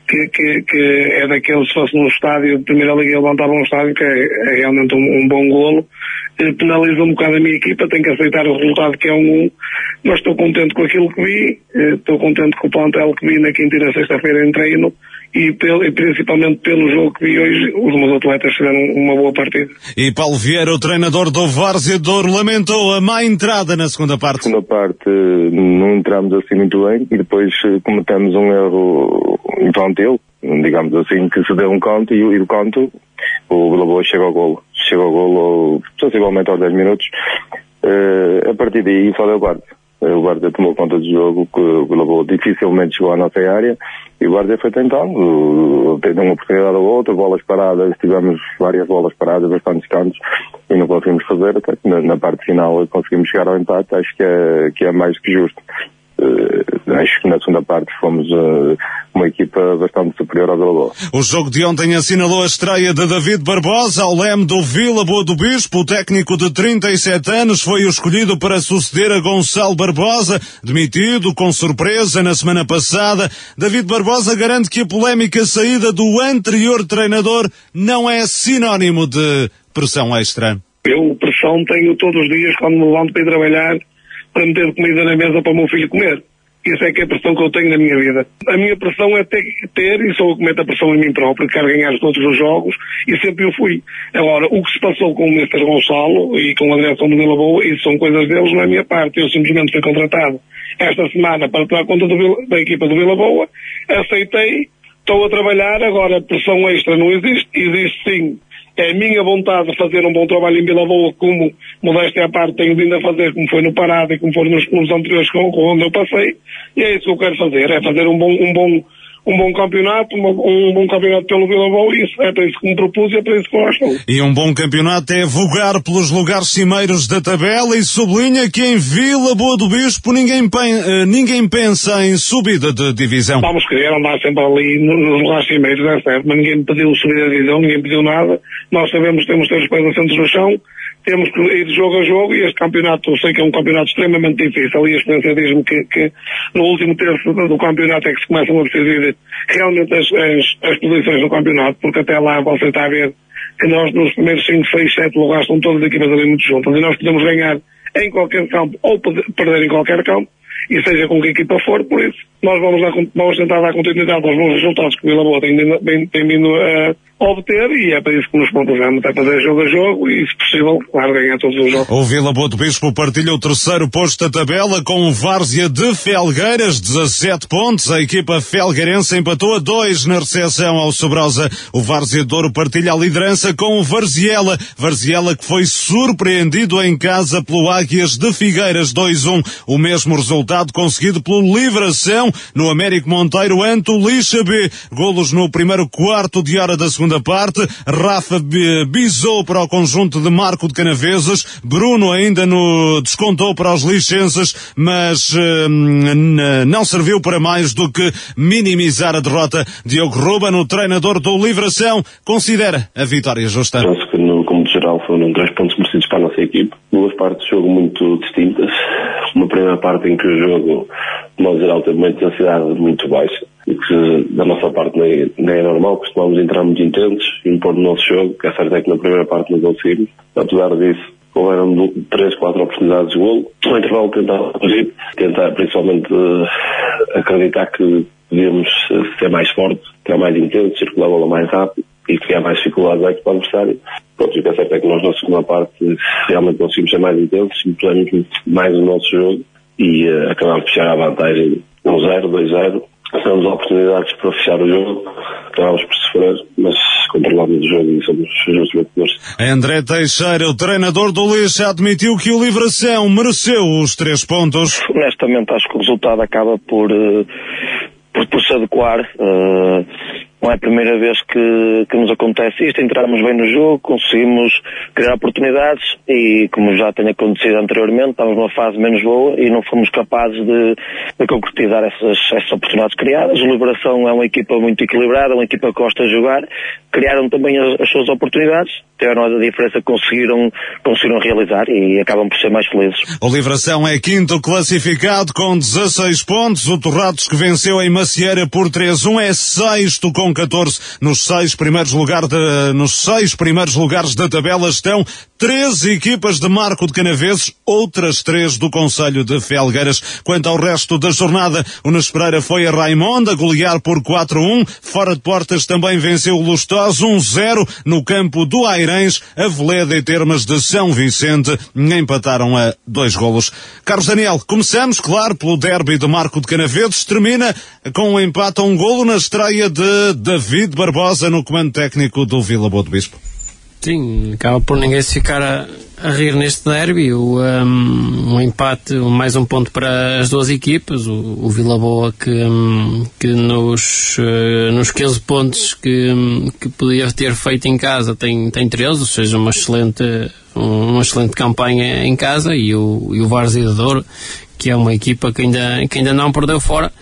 que, que, que é daqueles, se fosse num estádio de Primeira Liga, levantava um estádio, que é, é realmente um, um, bom golo. Penaliza um bocado a minha equipa, tenho que aceitar o resultado que é um 1, mas estou contente com aquilo que vi, estou contente com o plantel que vi na quinta e na sexta-feira em treino, e, pelo, e, principalmente pelo jogo que vi hoje, os meus atletas fizeram uma boa partida. E Paulo Vieira, o treinador do Várzea Douro, lamentou a má entrada na segunda parte. Na segunda parte não entramos assim muito bem e depois cometemos um erro infantil, digamos assim, que se deu um canto e, e do canto o Boa chega ao golo. Chega ao golo sensivelmente aos 10 minutos. Uh, a partir daí só deu guarda. O Guarda tomou conta do jogo, que o dificilmente chegou à nossa área e o Guarda foi tentando, teve uma oportunidade ou outra, bolas paradas, tivemos várias bolas paradas, bastantes cantos e não conseguimos fazer, na, na parte final conseguimos chegar ao empate, acho que é, que é mais que justo. Uh, acho que na segunda parte fomos uh, uma equipa bastante superior ao Vila. O jogo de ontem assinalou a estreia de David Barbosa ao leme do Vila Boa do Bispo. O técnico de 37 anos foi o escolhido para suceder a Gonçalo Barbosa, demitido com surpresa na semana passada. David Barbosa garante que a polémica saída do anterior treinador não é sinónimo de pressão extra. Eu pressão tenho todos os dias quando me levanto para ir trabalhar para meter comida na mesa para o meu filho comer. Isso é que é a pressão que eu tenho na minha vida. A minha pressão é ter, ter e sou eu que meto a pressão em mim próprio, quero ganhar todos os jogos, e sempre eu fui. Agora, o que se passou com o Mr. Gonçalo e com a direção do Vila Boa, isso são coisas deles, não é minha parte. Eu simplesmente fui contratado esta semana para tomar conta do, da equipa do Vila Boa, aceitei, estou a trabalhar, agora pressão extra não existe, existe sim é a minha vontade de fazer um bom trabalho em Vila Boa, como modéstia à parte tenho vindo a fazer, como foi no Parada e como foi nos clubes anteriores com, com onde eu passei, e é isso que eu quero fazer, é fazer um bom, um bom, um bom campeonato, um, um bom campeonato pelo Vila Boa, e isso é para isso que me propus e é para isso que eu acho. E um bom campeonato é vogar pelos lugares cimeiros da tabela e sublinha que em Vila Boa do Bispo ninguém, pen, ninguém pensa em subida de divisão. Vamos querer andar sempre ali nos lugares cimeiros, é certo, mas ninguém me pediu subir a divisão, ninguém pediu nada. Nós sabemos que temos que ter os pés assentos no chão, temos que ir de jogo a jogo e este campeonato, eu sei que é um campeonato extremamente difícil e a experiência diz-me que, que, no último terço do campeonato é que se começam a decidir realmente as, as, as posições do campeonato, porque até lá você está a ver que nós nos primeiros 5, 6, 7 lugares estão todas as equipas ali muito juntas e nós podemos ganhar em qualquer campo ou perder em qualquer campo e seja com que equipa for, por isso nós vamos, dar, vamos tentar dar continuidade aos bons resultados que o Vila tem, tem, vindo a obter e é para isso que nos propusemos, é fazer jogo a jogo e, se possível, claro, ganhar todos os jogos. O Vila Boa do Bispo partilha o terceiro posto da tabela com o Várzea de Felgueiras, 17 pontos. A equipa felgueirense empatou a 2 na recepção ao Sobrosa. O Várzea de Ouro partilha a liderança com o Varziela. Varziela que foi surpreendido em casa pelo Águias de Figueiras 2-1. O mesmo resultado conseguido pelo Livração no Américo Monteiro ante o Lixa B. Golos no primeiro quarto de hora da segunda parte. Rafa bisou para o conjunto de Marco de Canaveses. Bruno ainda no descontou para os licenças, mas uh, não serviu para mais do que minimizar a derrota. Diogo Ruben, o treinador do Livração, considera a vitória justa. No, como de geral, foram três pontos merecidos para a nossa equipe. Duas partes de jogo muito distintas. Uma primeira parte em que o jogo, de modo geral, teve uma intensidade muito baixa e que da nossa parte nem, nem é normal, costumamos entrar muito intensos e impor o nosso jogo, que é certo é que na primeira parte não conseguimos. Apesar disso, houveram três, quatro oportunidades de golo. No intervalo tentar fugir, tentar principalmente uh, acreditar que podíamos ser mais fortes, ser mais intensos, circular a bola mais rápido e criar mais dificuldades aqui para o adversário. Pronto, o que é certo é que nós na segunda parte realmente conseguimos ser mais intensos, impusemos mais o nosso jogo e uh, acabámos de fechar a vantagem 1-0, 2-0 Tivemos oportunidades para fechar o jogo, acabámos por sofrer, mas controlamos o jogo e somos justos vencedores. André Teixeira, o treinador do Lixo, admitiu que o Livração mereceu os três pontos. Honestamente, acho que o resultado acaba por, uh, por, por se adequar. Uh, não é a primeira vez que, que nos acontece isto. Entramos bem no jogo, conseguimos criar oportunidades e, como já tem acontecido anteriormente, estávamos numa fase menos boa e não fomos capazes de, de concretizar essas, essas oportunidades criadas. O Liberação é uma equipa muito equilibrada, uma equipa que gosta de jogar. Criaram também as, as suas oportunidades, tiveram a diferença, conseguiram, conseguiram realizar e acabam por ser mais felizes. O Liberação é quinto classificado com 16 pontos. O Torrados que venceu em Macieira por 3-1 é sexto com 14. Nos seis primeiros lugares de, nos seis primeiros lugares da tabela estão 13 equipas de Marco de Canaveses, outras três do Conselho de Felgueiras. Quanto ao resto da jornada, o Nas Pereira foi a Raimonda golear por 4-1. Fora de portas também venceu o Lustosa 1-0 no campo do Airães. A Veleda e Termas de São Vicente empataram a dois golos. Carlos Daniel, começamos, claro, pelo derby de Marco de Canaveses. Termina com um empate a um golo na estreia de David Barbosa no comando técnico do Vila Boa do Bispo. Sim, acaba por ninguém se ficar a, a rir neste derby. O, um, um, empate, mais um ponto para as duas equipas. O, o Vila Boa que, um, que nos, uh, nos 15 pontos que, um, que podia ter feito em casa tem, tem 13, ou seja, uma excelente, uma excelente campanha em casa. E o, e o Douro, que é uma equipa que ainda, que ainda não perdeu fora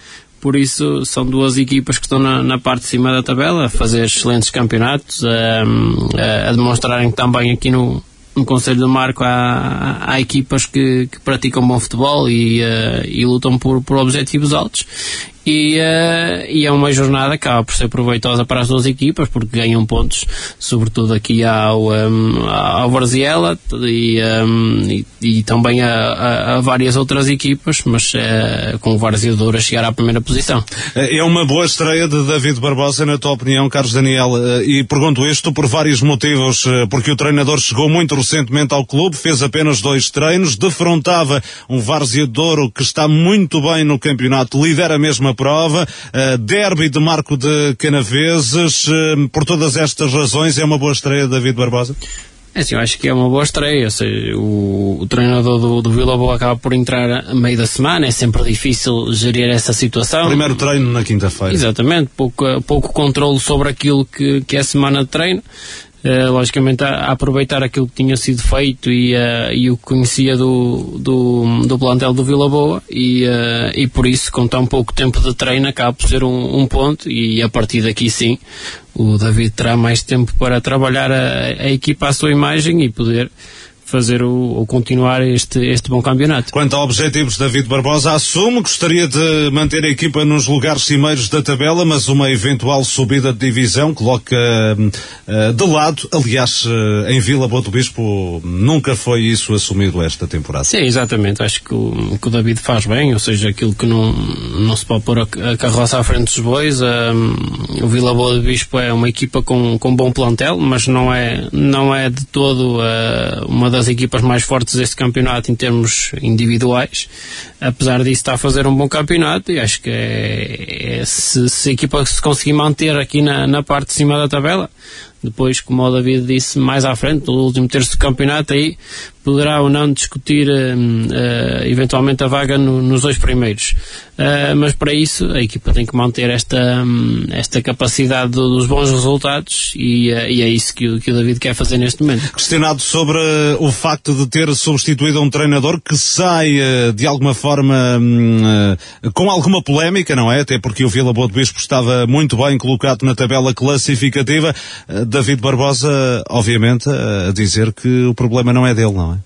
por isso são duas equipas que estão na, na, parte de cima da tabela a fazer excelentes campeonatos, a, a demonstrarem que também aqui no, no Conselho do Marco há, há equipas que, que, praticam bom futebol e, uh, e lutam por, por objetivos altos e, uh, e é uma jornada que acaba por ser proveitosa para as duas equipas porque ganham pontos, sobretudo aqui ao, um, ao Varziela e, um, e, e, também a, a, a, várias outras equipas, mas uh, com o Varziador a chegar à primeira posição. É uma boa estreia de David Barbosa, na tua opinião, Carlos Daniel, e pergunto isto por vários motivos, porque o treinador chegou muito recentemente ao clube, fez apenas dois treinos, defrontava um Varziador que está muito bem no campeonato, lidera mesmo a prova, uh, derby de Marco de Canaveses, uh, por todas estas razões é uma boa estreia David Barbosa? É assim, eu acho que é uma boa estreia. Seja, o, o treinador do, do Vila Boa acaba por entrar a meio da semana, é sempre difícil gerir essa situação. Primeiro treino na quinta-feira. Exatamente, pouco, pouco controle sobre aquilo que, que é a semana de treino. Uh, logicamente a, a, aproveitar aquilo que tinha sido feito e, uh, e o que conhecia do, do, do plantel do Vila Boa e, uh, e por isso com tão pouco tempo de treino acaba por ser um, um, ponto e a partir daqui sim o David terá mais tempo para trabalhar a, a equipa à sua imagem e poder fazer o, ou continuar este, este bom campeonato. Quanto a objetivos, David Barbosa assume gostaria de manter a equipa nos lugares cimeiros da tabela, mas uma eventual subida de divisão coloca uh, de lado, aliás, uh, em Vila Boa do Bispo nunca foi isso assumido esta temporada. Sim, exatamente, acho que o, que o David faz bem, ou seja, aquilo que não, não se pode pôr a, carroça à frente dos bois, uh, o Vila Boa do Bispo é uma equipa com, com bom plantel, mas não é, não é de todo uma das das equipas mais fortes deste campeonato em termos individuais. Apesar disso, está a fazer um bom campeonato e acho que é, é, se, se, a equipa se conseguir manter aqui na, na parte de cima da tabela, depois, como o David disse mais à frente, no último terço do campeonato, aí poderá ou não discutir uh, uh, eventualmente a vaga no, nos dois primeiros. Uh, mas para isso a equipa tem que manter esta, um, esta capacidade do, dos bons resultados e, e, é isso que o, que o David quer fazer neste momento. Questionado sobre o facto de ter substituído um treinador que sai de alguma forma um, com alguma polémica, não é? Até porque o Vila Boa de Bispo estava muito bem colocado na tabela classificativa. David Barbosa, obviamente, a dizer que o problema não é dele, não é?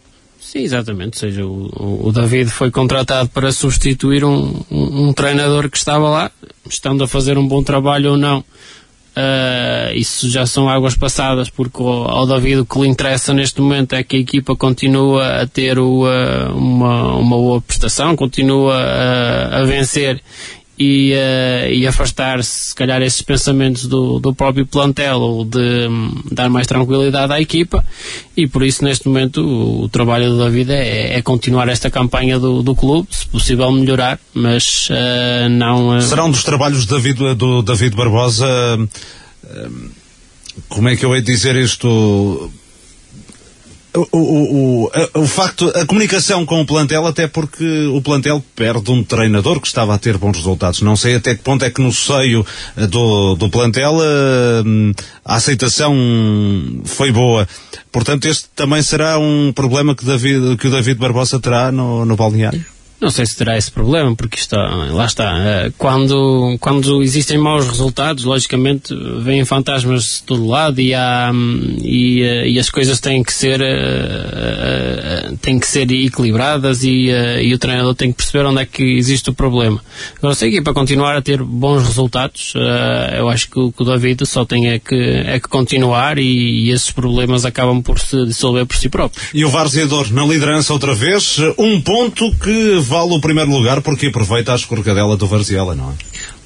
Sim, exatamente. Ou seja, o, o David foi contratado para substituir um, um, um, treinador que estava lá, estando a fazer um bom trabalho ou não. Uh, isso já são águas passadas, porque ao, David o que lhe interessa neste momento é que a equipa continua a ter o, uh, uma, uma boa prestação, continua a, a vencer e, uh, e afastar-se, se calhar, esses pensamentos do, do próprio plantel ou de um, dar mais tranquilidade à equipa. E por isso, neste momento, o, o trabalho do David é, é, continuar esta campanha do, do clube, se possível melhorar, mas uh, não. Uh... Será um dos trabalhos do David, do David Barbosa. Como é que eu hei de dizer isto? O, o, o, o, facto, a comunicação com o plantel, até porque o plantel perde um treinador que estava a ter bons resultados. Não sei até que ponto é que no seio eh, do, do plantel a, eh, a aceitação foi boa. Portanto, este também será um problema que, David, que o David Barbosa terá no, no balneário? Não sei se terá esse problema, porque está, lá está. Eh, quando, quando existem maus resultados, logicamente vêm fantasmas de todo lado e, há, e, eh, e as coisas têm que ser, têm que ser equilibradas e, e o treinador tem que perceber onde é que existe o problema. Agora, sei que para continuar a ter bons resultados, eu acho que o, que o David só tem é que, é que continuar e, e esses problemas acabam por se dissolver por si próprios. E o Varzeador na liderança outra vez, um ponto que vale o primeiro lugar porque aproveita a escorregadela do Varziela, não é?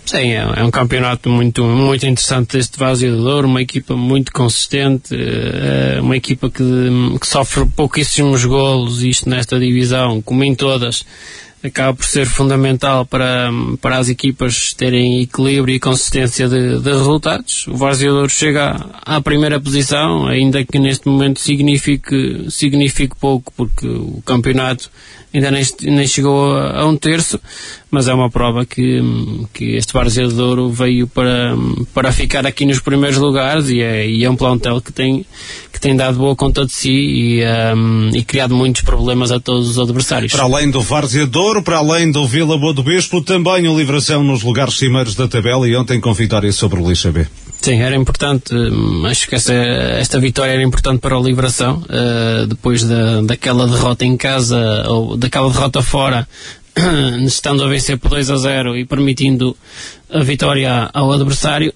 Sim, é, é, um campeonato muito, muito interessante este Vaziador, uma equipa muito consistente, é uma equipa que, que sofre pouquíssimos golos, isto nesta divisão, como em todas, acaba por ser fundamental para, para as equipas terem equilíbrio e consistência de, de resultados. O Vaziador chega à, à primeira posição, ainda que neste momento signifique, signifique pouco, porque o campeonato ainda nem, nem chegou a, a, um terço, mas é uma prova que, que este Várzea de veio para, para ficar aqui nos primeiros lugares e é, e é um plantel que tem, que tem dado boa conta de si e, um, e criado muitos problemas a todos os adversários. Para além do Várzea de para além do Vila Boa do Bispo, também o Livração nos lugares cimeiros da tabela e ontem com vitória sobre o Lixa B. Sim, era importante, hum, acho que essa, esta vitória era importante para a Liberação, uh, depois da, daquela derrota em casa, ou daquela derrota fora, estando a vencer por 2 a 0 e permitindo a vitória ao adversário.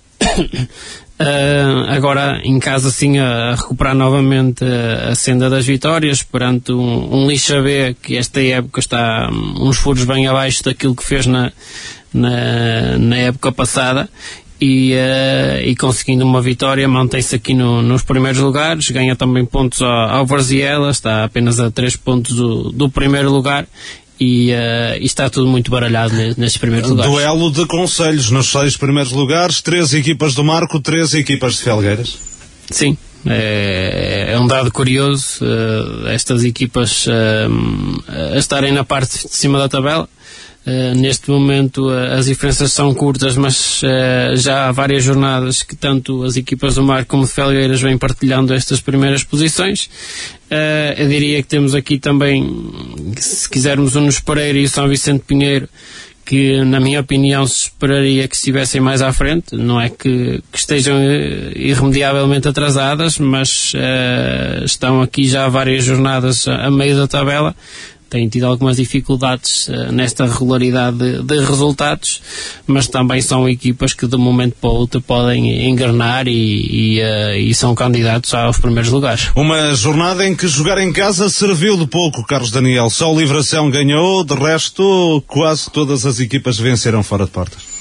Uh, agora em casa sim a, recuperar novamente a, a senda das vitórias perante um, um Lixa B que esta época está um, uns furos bem abaixo daquilo que fez na, na, na época passada e, uh, e conseguindo uma vitória mantém-se aqui no, nos primeiros lugares, ganha também pontos ao, ao Varziela, está apenas a 3 pontos do, do primeiro lugar e, uh, e, está tudo muito baralhado nestes primeiros lugares. Duelo de conselhos nos seis primeiros lugares, três equipas do Marco, três equipas de Felgueiras. Sim, é, é um dado curioso uh, estas equipas uh, a estarem na parte de cima da tabela Uh, neste momento uh, as diferenças são curtas, mas uh, já há várias jornadas que tanto as equipas do Mar como de Felgueiras vêm partilhando estas primeiras posições. eu diria que temos aqui também, se quisermos, o Nos Pereira e o São Vicente Pinheiro, que, na minha opinião, se esperaria que estivessem mais à frente. Não é que, que estejam eh, irremediavelmente atrasadas, mas uh, estão aqui já várias jornadas a meio da tabela têm tido algumas dificuldades uh, nesta regularidade de, de, resultados, mas também são equipas que de um momento para outro podem engrenar e, e, uh, e, são candidatos aos primeiros lugares. Uma jornada em que jogar em casa serviu de pouco, Carlos Daniel. Só o Livração ganhou, de resto, quase todas as equipas venceram fora de portas.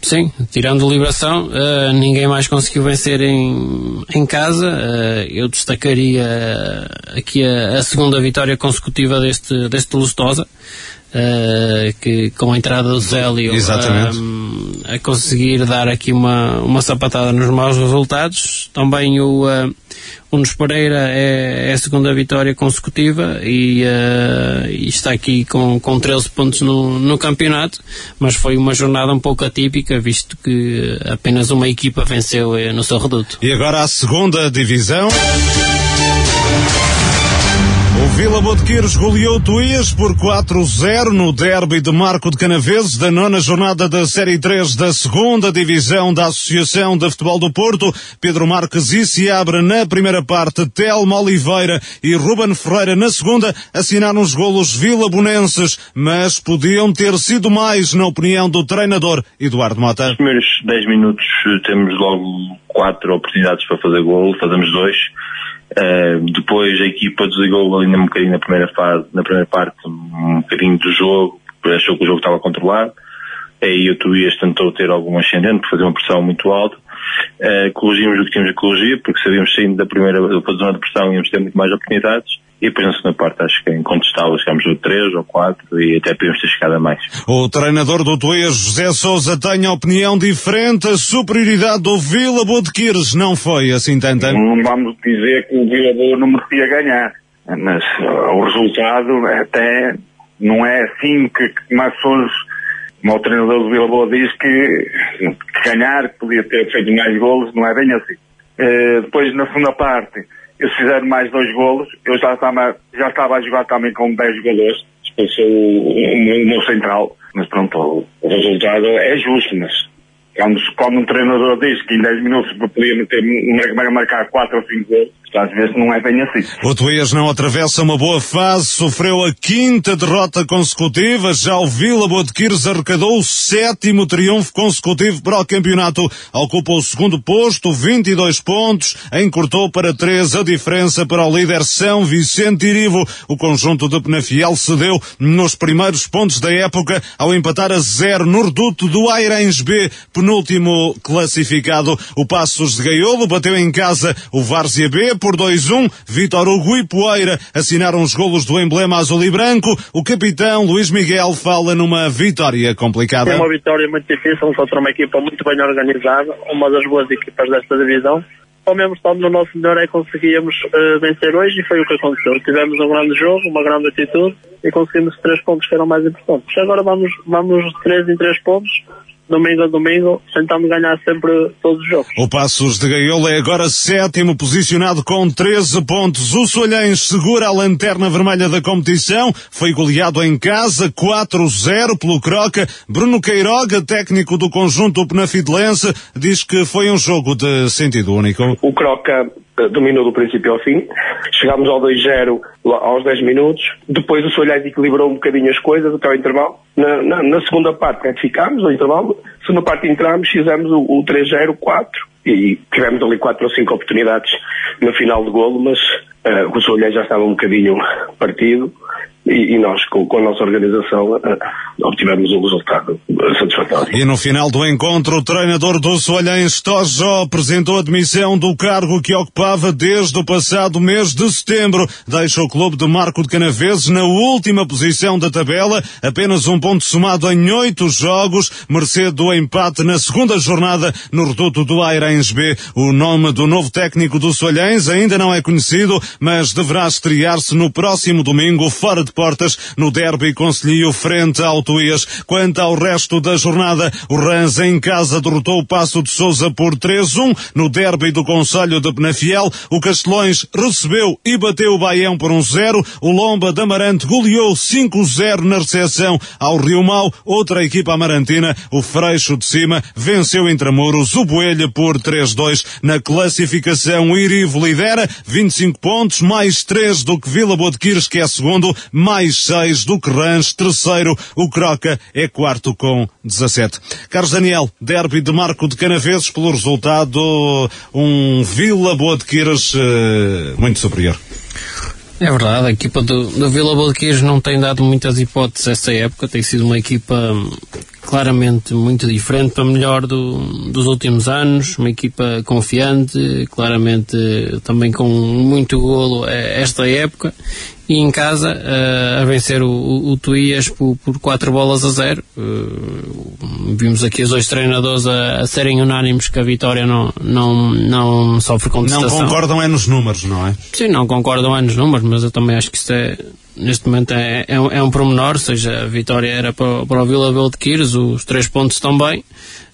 Sim, tirando Liberação, uh, ninguém mais conseguiu vencer em, em casa. Uh, eu destacaria aqui a, a, segunda vitória consecutiva deste, deste Lustosa, uh, que com a entrada do Zélio a conseguir dar aqui uma, uma sapatada nos maus resultados. Também o Nunes Pereira é, é, a segunda vitória consecutiva e, uh, e, está aqui com, com 13 pontos no, no campeonato, mas foi uma jornada um pouco atípica, visto que apenas uma equipa venceu uh, no seu reduto. E agora a segunda divisão. Vila Botequeiros goleou Tuías por 4-0 no derby de Marco de Canaveses da nona jornada da Série 3 da segunda divisão da Associação de Futebol do Porto. Pedro Marques e Seabra na primeira parte, Telmo Oliveira e Ruben Ferreira na segunda assinaram os golos vilabonenses, mas podiam ter sido mais na opinião do treinador Eduardo Mota. Nos primeiros 10 minutos temos logo quatro oportunidades para fazer golo, fazemos dois Uh, depois a equipa desligou ainda um bocadinho na primeira fase, na primeira parte, um bocadinho do jogo, achou que o jogo estava controlado. Aí o Tuías tentou ter algum ascendente, fazer uma pressão muito alta. Uh, corrigimos o que tínhamos a corrigir, porque sabíamos saindo da primeira da zona de pressão íamos ter muito mais oportunidades. E depois na segunda parte acho que é incontestável, chegámos a 3 ou 4 e até podemos ter chegado a mais. O treinador do Tuês, José Sousa, tem a opinião diferente. A superioridade do Vila Boa de Quires não foi assim tanta. Não vamos dizer que o Vila Boa não merecia ganhar, mas uh, o resultado até não é assim que, que mais pessoas, como o treinador do Vila Boa diz que, que ganhar, que podia ter feito mais golos, não é bem assim. Uh, depois na segunda parte eles fizeram mais dois golos. Eu já estava, já estava a jogar também com 10 jogadores. Expulsou o, o, o meu central. Mas pronto, o resultado é justo, mas quando, quando um treinador diz que em 10 minutos podia meter, marcar 4 ou 5 gols, às vezes não é bem assim. O Tuías não atravessa uma boa fase, sofreu a quinta derrota consecutiva, já o Vila Botequires arrecadou o sétimo triunfo consecutivo para o campeonato, ocupa o segundo posto, 22 pontos, encurtou para 3 a diferença para o líder São Vicente Irivo. O conjunto de Penafiel cedeu nos primeiros pontos da época ao empatar a zero no reduto do Airens B, penúltimo classificado. O Passos de Gaiolo bateu em casa o Várzea B por 2-1. Vitor Hugo e Poeira assinaram os golos do emblema azul e branco. O capitão Luís Miguel fala numa vitória complicada. É uma vitória muito difícil contra uma equipa muito bem organizada, uma das boas equipas desta divisão. Ao mesmo tempo, no nosso melhor é conseguíamos uh, vencer hoje e foi o que aconteceu. Tivemos um grande jogo, uma grande atitude e conseguimos três pontos que eram mais importantes. Agora vamos, vamos três em três pontos domingo a domingo, tentamos ganhar sempre todos os jogos. O Passos de Gaiola é agora sétimo posicionado com 13 pontos. O Solhães segura a lanterna vermelha da competição, foi goleado em casa 4-0 pelo Croca. Bruno Queiroga, técnico do conjunto Penafidelense, diz que foi um jogo de sentido único. O Croca dominou do princípio ao fim. Chegámos ao 2-0 aos 10 minutos. Depois o Solhais equilibrou um bocadinho as coisas até o intervalo. Na, na, na segunda parte retificámos o intervalo. Na segunda parte entramos, fizemos o, o 3-0, 4. E tivemos ali 4 ou 5 oportunidades no final do golo, mas uh, o Solhais já estava um bocadinho partido e, e nós, com, com, a nossa organização, uh, obtivemos um resultado satisfatório. E no final do encontro, o treinador do Soalhães, Tojó, apresentou a demissão do cargo que ocupava desde o passado mês de setembro. Deixa o clube de Marco de Canaveses na última posição da tabela, apenas um ponto somado em oito jogos, mercê do empate na segunda jornada no reduto do Airens B. O nome do novo técnico do Soalhães ainda não é conhecido, mas deverá estrear-se no próximo domingo fora de portas no derby Conselhio frente ao Tuías. Quanto ao resto da jornada, o Rans em casa derrotou o Passo de Souza por 3-1 no derby do Conselho de Penafiel. O Castelões recebeu e bateu o Baião por 1-0. O Lomba de Amarante goleou 5-0 na recepção ao Rio Mau. Outra equipa amarantina, o Freixo de Cima, venceu Intramuros o Boelha por 3-2 na classificação. O Irivo lidera 25 pontos, mais 3 do que Vila Boa de Quires, que é segundo, mais 6 do que Rãs, terceiro. O Croca é quarto com 17. Carlos Daniel, derby de Marco de Canaveses pelo resultado um Vila Boa de Quires uh, muito superior. É verdade, a equipa do, do Vila Boa de Quires não tem dado muitas hipóteses esta época, tem sido uma equipa claramente muito diferente para melhor do, dos últimos anos, uma equipa confiante, claramente também com muito golo esta época e em casa uh, a vencer o, o, o Tuías por, por 4 bolas a 0. Uh, vimos aqui os dois treinadores a, a, serem unânimes que a vitória não, não, não sofre contestação. Não concordam é nos números, não é? Sim, não concordam é nos números, mas eu também acho que isto é neste momento é, é, um, é um promenor, ou seja, a vitória era para, para o Vila Belo de Quires, os três pontos também,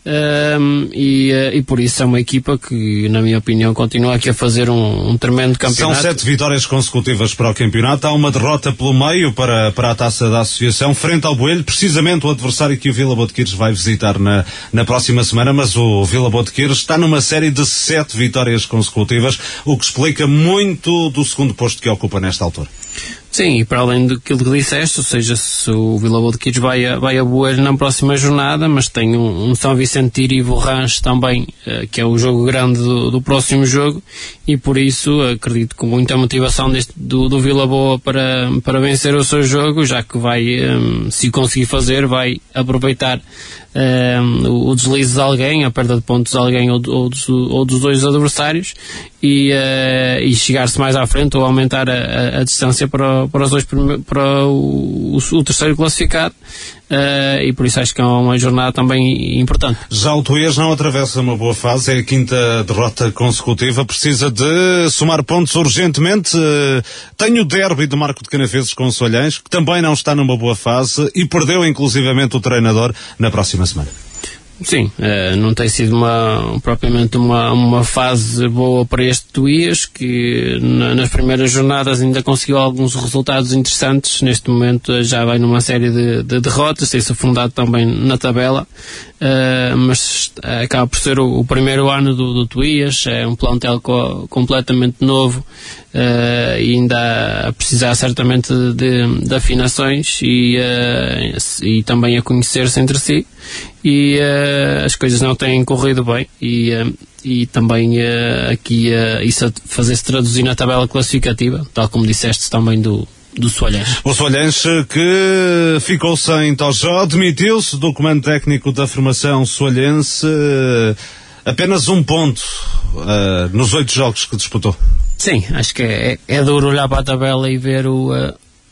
um, e, uh, e por isso é uma equipa que, na minha opinião, continua aqui a fazer um, um tremendo campeonato. São sete vitórias consecutivas para o campeonato, há uma derrota pelo meio para, para a taça da associação, frente ao Boelho, precisamente o adversário que o Vila Botequires vai visitar na, na próxima semana, mas o Vila Botequires está numa série de sete vitórias consecutivas, o que explica muito do segundo posto que ocupa nesta altura. Sim, e para além do que disseste, ou seja, se o Vila Boa de Quiros vai a, vai a Boas na próxima jornada, mas tem um, um São Vicente e Borranche também, uh, que é o jogo grande do, do, próximo jogo, e por isso acredito com muita motivação deste, do, do Vila Boa para, para vencer o seu jogo, já que vai, um, se conseguir fazer, vai aproveitar um, o deslize de alguém, a perda de pontos de alguém ou, ou, dos, ou dos, dois adversários e, uh, e chegar-se mais à frente ou aumentar a, a, a distância para, para os dois para o, o, o terceiro classificado uh, e por isso acho que é uma jornada também importante. Já o Tuías não atravessa uma boa fase, é a quinta derrota consecutiva, precisa de somar pontos urgentemente. Uh, tem o derby de Marco de Canaveses com o Solhães, que também não está numa boa fase e perdeu inclusivamente o treinador na próxima semana. Sim, uh, não tem sido uma, propriamente uma, uma fase boa para este Tuías, que na, nas primeiras jornadas ainda conseguiu alguns resultados interessantes. Neste momento já vai numa série de, de derrotas, tem-se afundado também na tabela, uh, mas acaba por ser o, o primeiro ano do, do Tuías, é um plantel co, completamente novo uh, e ainda a precisar certamente de, de afinações e, e também a conhecer-se entre si. E as coisas não têm corrido bem e, e também aqui isso fazer-se traduzir na tabela classificativa, tal como disseste também do, do Soalhães. O Soalhães que ficou sem Tojó, demitiu-se do comando técnico da formação soalhense, apenas um ponto nos oito jogos que disputou. Sim, acho que é, é duro olhar para a tabela e ver o,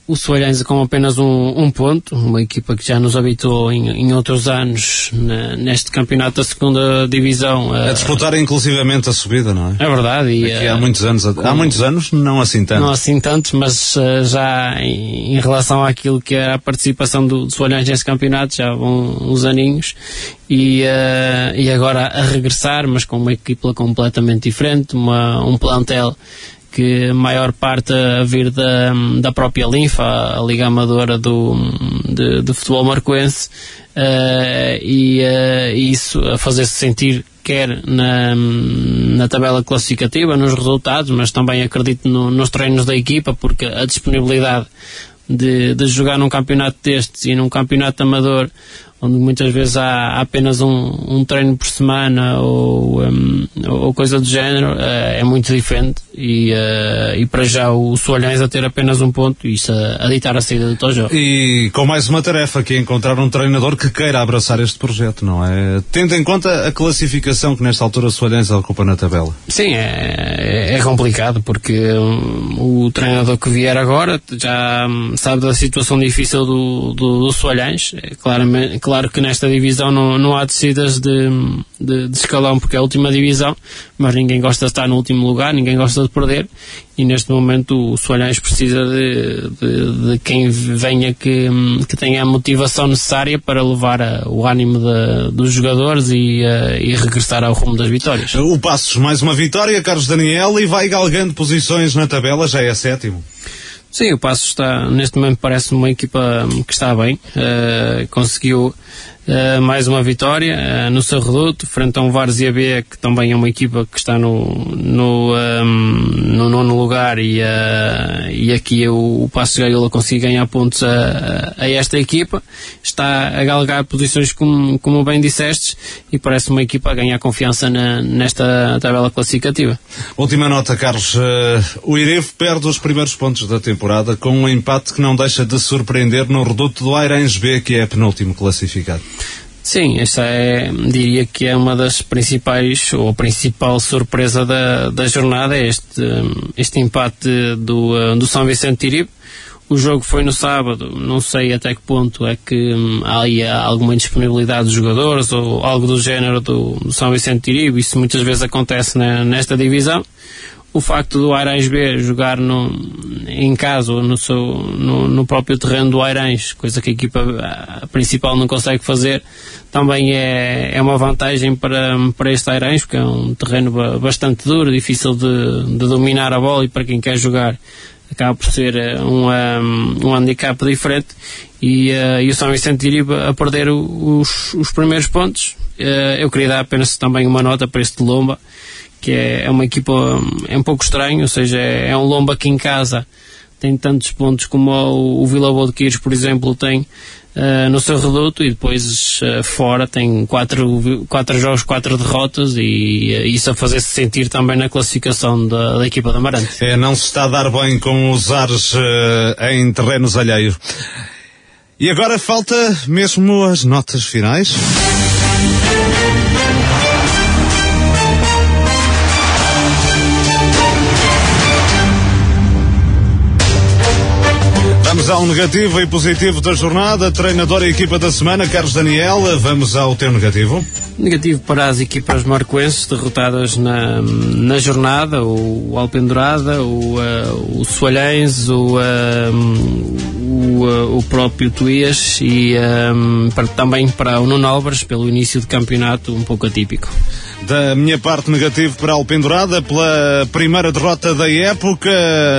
o Soalhães com apenas um, um, ponto, uma equipa que já nos habituou em, em outros anos na, neste campeonato da segunda divisão. A, a disputar inclusivamente a subida, não é? É verdade. E, Aqui há muitos anos, com, há muitos anos, não assim tantos. Não assim tantos, mas uh, já em, em, relação àquilo que é a participação do, do Soalhães neste campeonato, já vão uns aninhos. E, uh, e agora a regressar, mas com uma equipa completamente diferente, uma, um plantel que a maior parte a vir da, da própria Linfa, a Liga Amadora do, de, de futebol marcoense, uh, e uh, isso a fazer-se sentir quer na, na tabela classificativa, nos resultados, mas também acredito no, nos treinos da equipa, porque a disponibilidade de, de jogar num campeonato destes e num campeonato amador onde muitas vezes há apenas um, um treino por semana ou, um, ou coisa do género, uh, é muito diferente e, uh, e para já o Soalhães a ter apenas um ponto e isso a, a ditar a saída do Tojo. E com mais uma tarefa que é encontrar um treinador que queira abraçar este projeto, não é? Tendo em conta a classificação que nesta altura o Soalhães ocupa na tabela. Sim, é, é, é complicado porque um, o treinador que vier agora já um, sabe da situação difícil do, do, do Soalhães, é claramente claro que nesta divisão não, não há descidas de, de, de, escalão porque é a última divisão, mas ninguém gosta de estar no último lugar, ninguém gosta de perder e neste momento o Soalhães precisa de, de, de, quem venha que, que tenha a motivação necessária para levar a, o ânimo dos jogadores e, a, e regressar ao rumo das vitórias. O Passos, mais uma vitória, Carlos Daniel, e vai galgando posições na tabela, já é sétimo. Sim, o Passo está, neste momento, parece uma equipa que está bem. Uh, conseguiu Uh, mais uma vitória uh, no seu reduto, frente a um Várzea B, que também é uma equipa que está no, no, um, ehm, no nono lugar e, uh, e aqui o, o Passo Gaiola consegue ganhar pontos a, a, esta equipa. Está a galgar posições como, como bem disseste e parece uma equipa a ganhar confiança na, nesta tabela classificativa. Última nota, Carlos. o Irevo perde os primeiros pontos da temporada com um empate que não deixa de surpreender no reduto do Airens B, que é penúltimo classificado. Sim, esta é, diria que é uma das principais, ou a principal surpresa da, da jornada, é este, este empate do, uh, do São Vicente Tiribe. O jogo foi no sábado, não sei até que ponto é que hum, há alguma indisponibilidade dos jogadores ou algo do género do, do São Vicente Tiribe, isso muitas vezes acontece na, nesta divisão o facto do Airães B jogar no, em casa ou no, seu, no, no, próprio terreno do Airães, coisa que a equipa principal não consegue fazer, também é, é uma vantagem para, para este Airães, porque é um terreno bastante duro, difícil de, de dominar a bola e para quem quer jogar acaba por ser eh, um, um, um handicap diferente e, uh, e o São Vicente Iriba a perder os, os primeiros pontos. Uh, eu queria dar apenas também uma nota para este Lomba, que é, é uma equipa é um pouco estranho, ou seja, é, é um Lomba que em casa tem tantos pontos como o, o Vila Boa de Quires, por exemplo, tem uh, no seu reduto e depois uh, fora tem quatro, quatro jogos, quatro derrotas e uh, isso a fazer-se sentir também na classificação da, da equipa da Amarante. É, não se está a dar bem com os ares em terrenos alheios. E agora falta mesmo as notas finais. Vamos ao negativo e positivo da jornada. Treinador e equipa da semana, Carlos Daniel. Vamos ao teu negativo. Negativo para as equipas marcoenses derrotadas na, na jornada, o Alpendurada, o, uh, o Soalhães, o, uh, o, uh, o, próprio Tuías e um, para, também para o Nuno Álvares pelo início de campeonato um pouco atípico. Da minha parte negativo para a Alpendurada pela primeira derrota da época,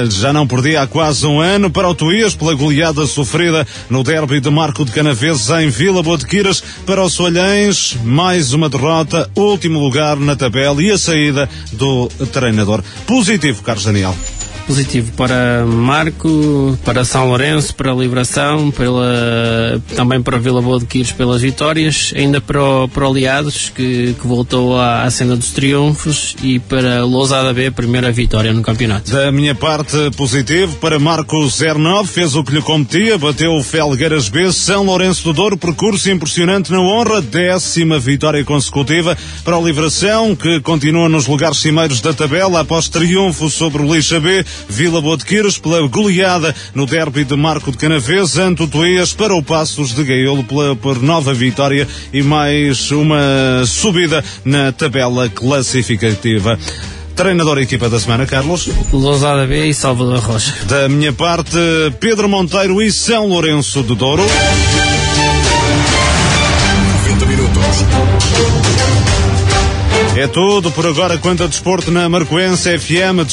já não perdia há quase um ano, para o Tuías pela goleada sofrida no derby de Marco de Canaveses em Vila Boa de Quiras, para o Soalhães, mais uma derrota, último lugar na tabela e a saída do treinador. Positivo, Carlos Daniel positivo para Marco, para São Lourenço, para a Liberação, pela, também para Vila Boa de Quires pelas vitórias, ainda para o, para o Liados, que, que voltou à, à cena dos triunfos, e para Lousada B, a primeira vitória no campeonato. Da minha parte, positivo para Marco 09, fez o que lhe competia, bateu o Felgueiras B, São Lourenço do Douro, percurso impressionante na honra, décima vitória consecutiva para o Liberação, que continua nos lugares cimeiros da tabela após triunfo sobre o Lixa B, Vila Botequeiros pela goleada no derby de Marco de Canavês, Anto Toias para o Passos de Gaiolo pela, por nova vitória e mais uma subida na tabela classificativa. Treinador e equipa da semana, Carlos. Lousada B e Salvador Rocha. Da minha parte, Pedro Monteiro e São Lourenço do Douro. 90 minutos. É tudo por agora quanto a desporto na Marcoense FM.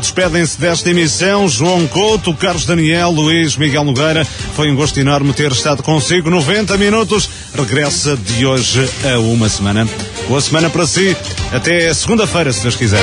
Despedem-se desta emissão João Couto, Carlos Daniel, Luís Miguel Nogueira. Foi um gosto enorme ter estado consigo. 90 minutos. Regressa de hoje a uma semana. Boa semana para si. Até segunda-feira, se Deus quiser.